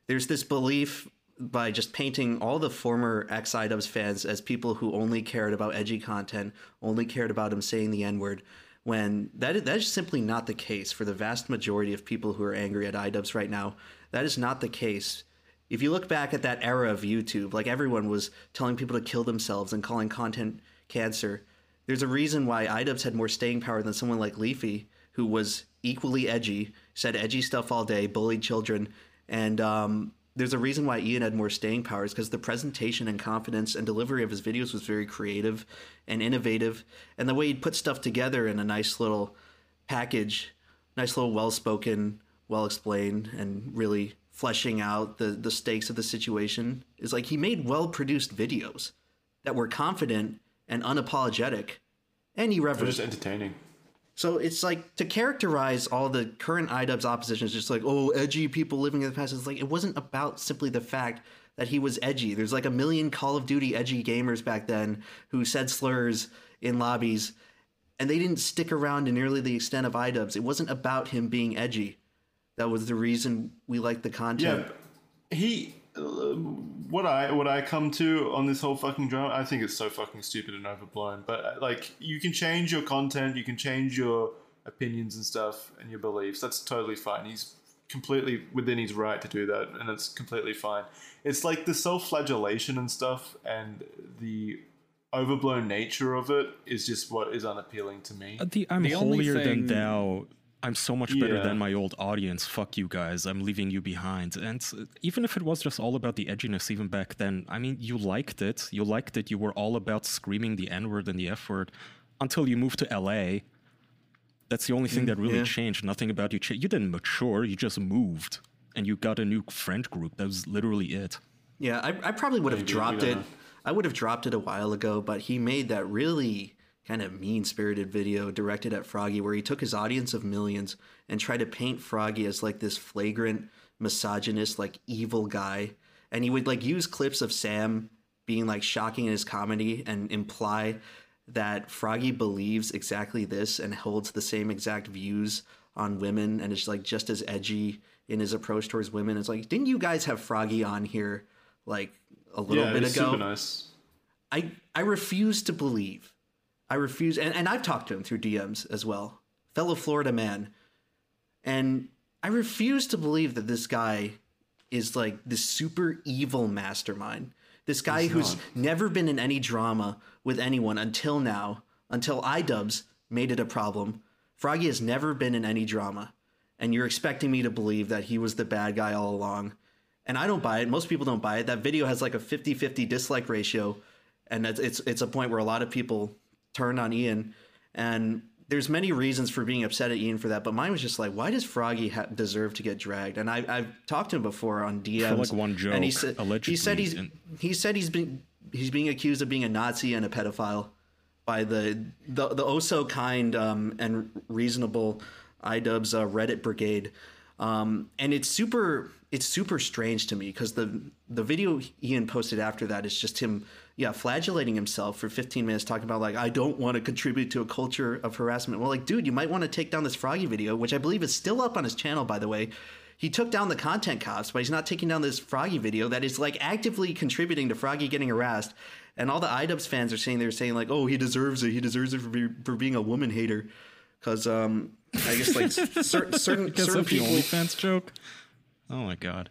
There's this belief by just painting all the former ex IDubbbz fans as people who only cared about edgy content, only cared about him saying the N word, when that that is simply not the case for the vast majority of people who are angry at IDubbbz right now. That is not the case. If you look back at that era of YouTube, like everyone was telling people to kill themselves and calling content cancer, there's a reason why iDubbbz had more staying power than someone like Leafy, who was equally edgy, said edgy stuff all day, bullied children, and um, there's a reason why Ian had more staying powers because the presentation and confidence and delivery of his videos was very creative and innovative, and the way he'd put stuff together in a nice little package, nice little well-spoken, well-explained, and really fleshing out the the stakes of the situation is like he made well-produced videos that were confident and unapologetic and They're just entertaining. So it's like to characterize all the current iDubbbz opposition is just like, oh, edgy people living in the past. It's like it wasn't about simply the fact that he was edgy. There's like a million Call of Duty edgy gamers back then who said slurs in lobbies, and they didn't stick around to nearly the extent of iDubbbz. It wasn't about him being edgy. That was the reason we liked the content. but he. Uh, what I what I come to on this whole fucking drama, I think it's so fucking stupid and overblown. But uh, like, you can change your content, you can change your opinions and stuff and your beliefs. That's totally fine. He's completely within his right to do that, and it's completely fine. It's like the self-flagellation and stuff, and the overblown nature of it is just what is unappealing to me. Uh, The I'm The only holier thing- than thou. I'm so much better Yeah. than my old audience. Fuck you guys. I'm leaving you behind. And uh, even if it was just all about the edginess, even back then, I mean, you liked it. You liked it. You were all about screaming the N word and the F word until you moved to LA. That's the only thing that really yeah. changed. Nothing about you changed. You didn't mature. You just moved, and you got a new friend group. That was literally it. Yeah, I, I probably would have dropped it. know. I would have dropped it a while ago, but he made that really kind of mean spirited video directed at Froggy where he took his audience of millions and tried to paint Froggy as like this flagrant misogynist, like evil guy. And he would like use clips of Sam being like shocking in his comedy and imply that Froggy believes exactly this and holds the same exact views on women and is like just as edgy in his approach towards women. It's like, didn't you guys have Froggy on here like a little yeah, bit ago? super nice. I I refuse to believe. I refuse, and, and I've talked to him through DMs as well, fellow Florida man, and I refuse to believe that this guy is like this super evil mastermind. This guy who's never been in any drama with anyone until now, until iDubbbz made it a problem. Froggy has never been in any drama, and you're expecting me to believe that he was the bad guy all along. And I don't buy it. Most people don't buy it. That video has like a 50-50 dislike ratio, and it's it's, it's a point where a lot of people turn on Ian. And there's many reasons for being upset at Ian for that, but mine was just like, why does Froggy ha- deserve to get dragged? And I, I've talked to him before on DMs. like one and he joke, said he said he's and- he said he's been he's being accused of being a Nazi and a pedophile by the the, the oh so kind um, and reasonable iDubbbz uh, Reddit brigade, um, and it's super it's super strange to me because the the video Ian posted after that is just him yeah flagellating himself for 15 minutes talking about like I don't want to contribute to a culture of harassment. Well, like dude, you might want to take down this Froggy video, which I believe is still up on his channel by the way. He took down the content cops, but he's not taking down this Froggy video that is like actively contributing to Froggy getting harassed. And all the IDubs fans are saying they're saying like, "Oh, he deserves it. He deserves it for, be, for being a woman hater." Because um, I guess like certain certain, certain the people, OnlyFans joke. Oh my god.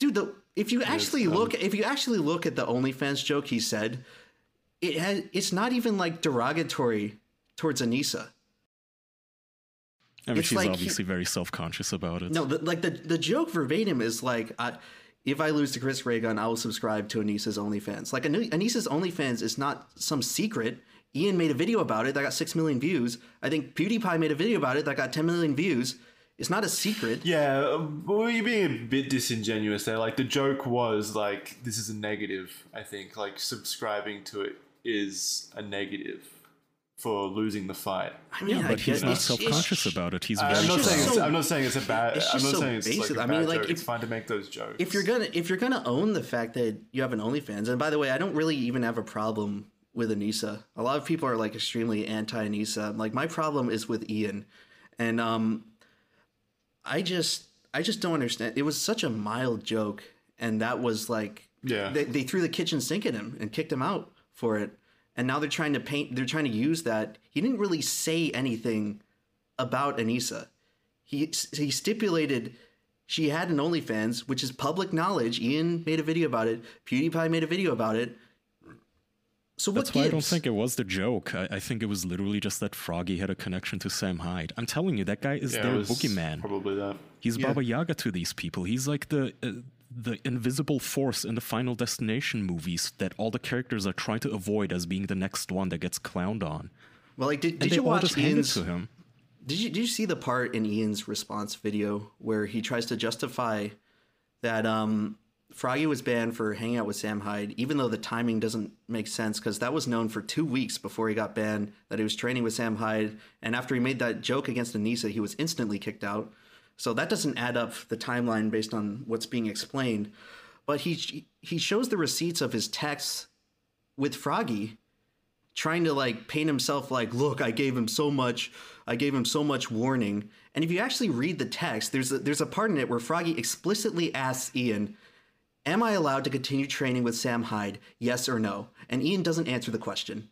dude. The, if you actually look, if you actually look at the OnlyFans joke he said, it has it's not even like derogatory towards Anisa. I mean, It's she's like obviously very self-conscious about it. No, the, like the the joke verbatim is like, I, if I lose to Chris Ray Gun, I will subscribe to Anisa's OnlyFans. Like Ani- Anisa's OnlyFans is not some secret. Ian made a video about it that got six million views. I think PewDiePie made a video about it that got ten million views. It's not a secret. Yeah, well, you're being a bit disingenuous there. Like the joke was like this is a negative. I think like subscribing to it is a negative for losing the fight. I mean, I but he's not self-conscious it's- about it. He's I'm very not saying it's, so- I'm not saying it's a bad. it's I'm just not so saying it's like basic. a I bad mean, like, joke. if- it's fine to make those jokes. if you're gonna if you're gonna own the fact that you have an OnlyFans, and by the way, I don't really even have a problem with Anisa. A lot of people are like extremely anti Anisa. Like my problem is with Ian, and um, I just I just don't understand. It was such a mild joke, and that was like Yeah. they, they threw the kitchen sink at him and kicked him out for it, and now they're trying to paint. They're trying to use that. He didn't really say anything about Anisa. He he stipulated she had an OnlyFans, which is public knowledge. Ian made a video about it. PewDiePie made a video about it. So what That's why I don't think it was the joke. I, I think it was literally just that Froggy had a connection to Sam Hyde. I'm telling you, that guy is yeah, their it was boogeyman. Probably that. He's Yeah. Baba Yaga to these people. He's like the uh, the invisible force in the Final Destination movies that all the characters are trying to avoid as being the next one that gets clowned on. well, like, did, did they you watch just hand Ian's? to him. Did you did you see the part in Ian's response video where he tries to justify that um, Froggy was banned for hanging out with Sam Hyde, even though the timing doesn't make sense because that was known for two weeks before he got banned that he was training with Sam Hyde, and after he made that joke against Anisa, he was instantly kicked out. So that doesn't add up the timeline based on what's being explained. But he he shows the receipts of his texts with Froggy trying to like paint himself like look i gave him so much i gave him so much warning and if you actually read the text there's a, there's a part in it where froggy explicitly asks ian am i allowed to continue training with sam hyde? Yes or no? And ian doesn't answer the question.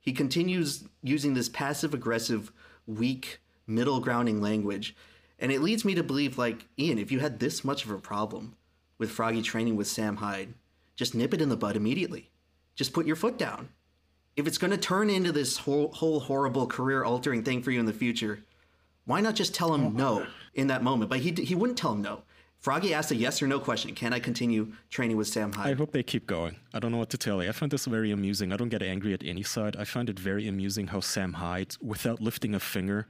He continues using this passive aggressive weak middle grounding language and it leads me to believe like ian if you had this much of a problem with froggy training with sam hyde just nip it in the bud immediately. Just put your foot down. If it's going to turn into this whole, whole horrible career altering thing for you in the future, why not just tell him no in that moment? But he he wouldn't tell him no. Froggy asked a yes or no question. Can I continue training with Sam Hyde? I hope they keep going. I don't know what to tell you. I find this very amusing. I don't get angry at any side. I find it very amusing how Sam Hyde, without lifting a finger,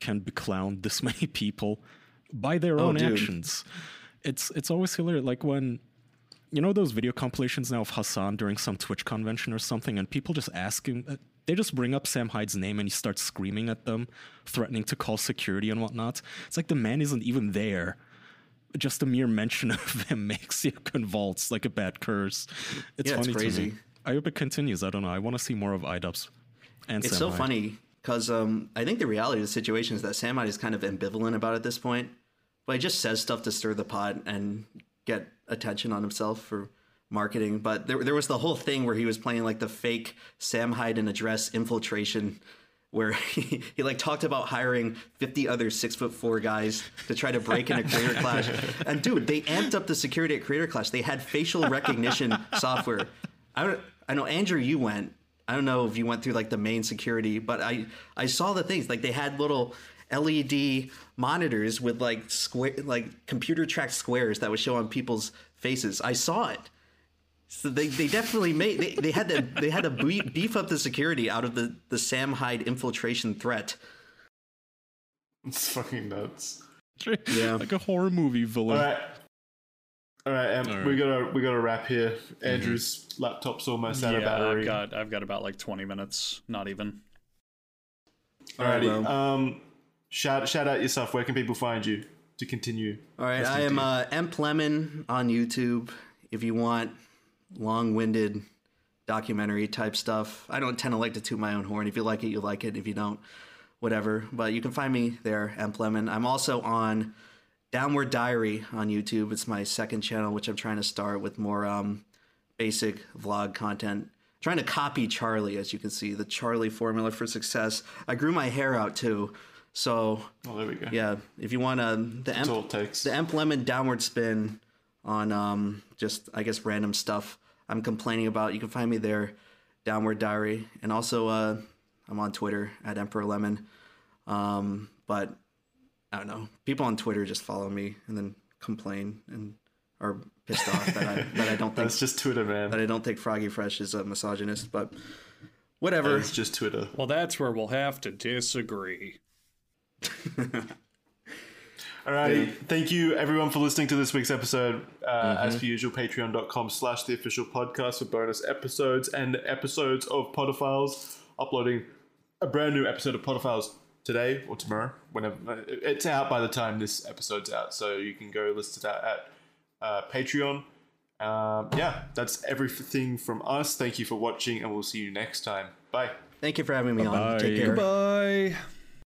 can be beclown this many people by their Oh, own dude. actions. It's it's always hilarious. Like when you know those video compilations now of Hasan during some Twitch convention or something, and people just ask him. uh, They just bring up Sam Hyde's name and he starts screaming at them, threatening to call security and whatnot. It's like the man isn't even there. Just a mere mention of him makes you convulse like a bad curse. It's Yeah, it's funny to crazy. me. I hope it continues. I don't know. I want to see more of IDubs. And It's Sam so funny because um, I think the reality of the situation is that Sam Hyde is kind of ambivalent about it at this point, but he just says stuff to stir the pot and get attention on himself for marketing. But there, there was the whole thing where he was playing like the fake Sam Hyde in a dress infiltration. Where he, he like talked about hiring 50 other six foot four guys to try to break in a creator clash. And dude, they amped up the security at creator clash. They had facial recognition software. I don't, I know Andrew, you went. I don't know if you went through like the main security, but I I saw the things like they had little LED monitors with like square like computer tracked squares that would show on people's faces. I saw it. So they, they definitely made they, they had to they had to beef beef up the security out of the the Sam Hyde infiltration threat. It's fucking nuts. Yeah. like a horror movie villain. All right. All right, um, All right. we gotta we gotta wrap here. Andrew's laptop's almost out of yeah, battery. I've got I've got about like 20 minutes, not even. Alrighty. Well. Um, shout shout out yourself. Where can people find you to continue? All right, I am uh, Emp Lemon on YouTube. If you want long-winded documentary type stuff, I don't tend to like to toot my own horn. If you like it, you like it. If you don't, whatever. But you can find me there, Emp Lemon. I'm also on Downward Diary on YouTube. It's my second channel, which I'm trying to start with more um, basic vlog content. Trying to copy Charlie, as you can see, the Charlie formula for success. I grew my hair out too, so Oh, there we go. yeah. If you want to, the That's the Emp Lemon downward spin on um just I guess random stuff I'm complaining about. You can find me there, Downward Diary, and also uh I'm on Twitter at Emperor Lemon. Um, but I don't know. People on Twitter just follow me and then complain and are pissed off that I that I don't think That's just Twitter, man. that I don't think Froggy Fresh is a misogynist. But whatever. It's just Twitter. Well, that's where we'll have to disagree. Alrighty. Thank you everyone for listening to this week's episode. Uh, As per usual, patreon.com slash the official podcast for bonus episodes and episodes of Podophiles. Uploading a brand new episode of Podophiles today or tomorrow, whenever it's out by the time this episode's out. So you can go listen to that at uh, Patreon. Um, yeah, that's everything from us. Thank you for watching, and we'll see you next time. Bye. Thank you for having me on. Bye-bye. Take care. Bye.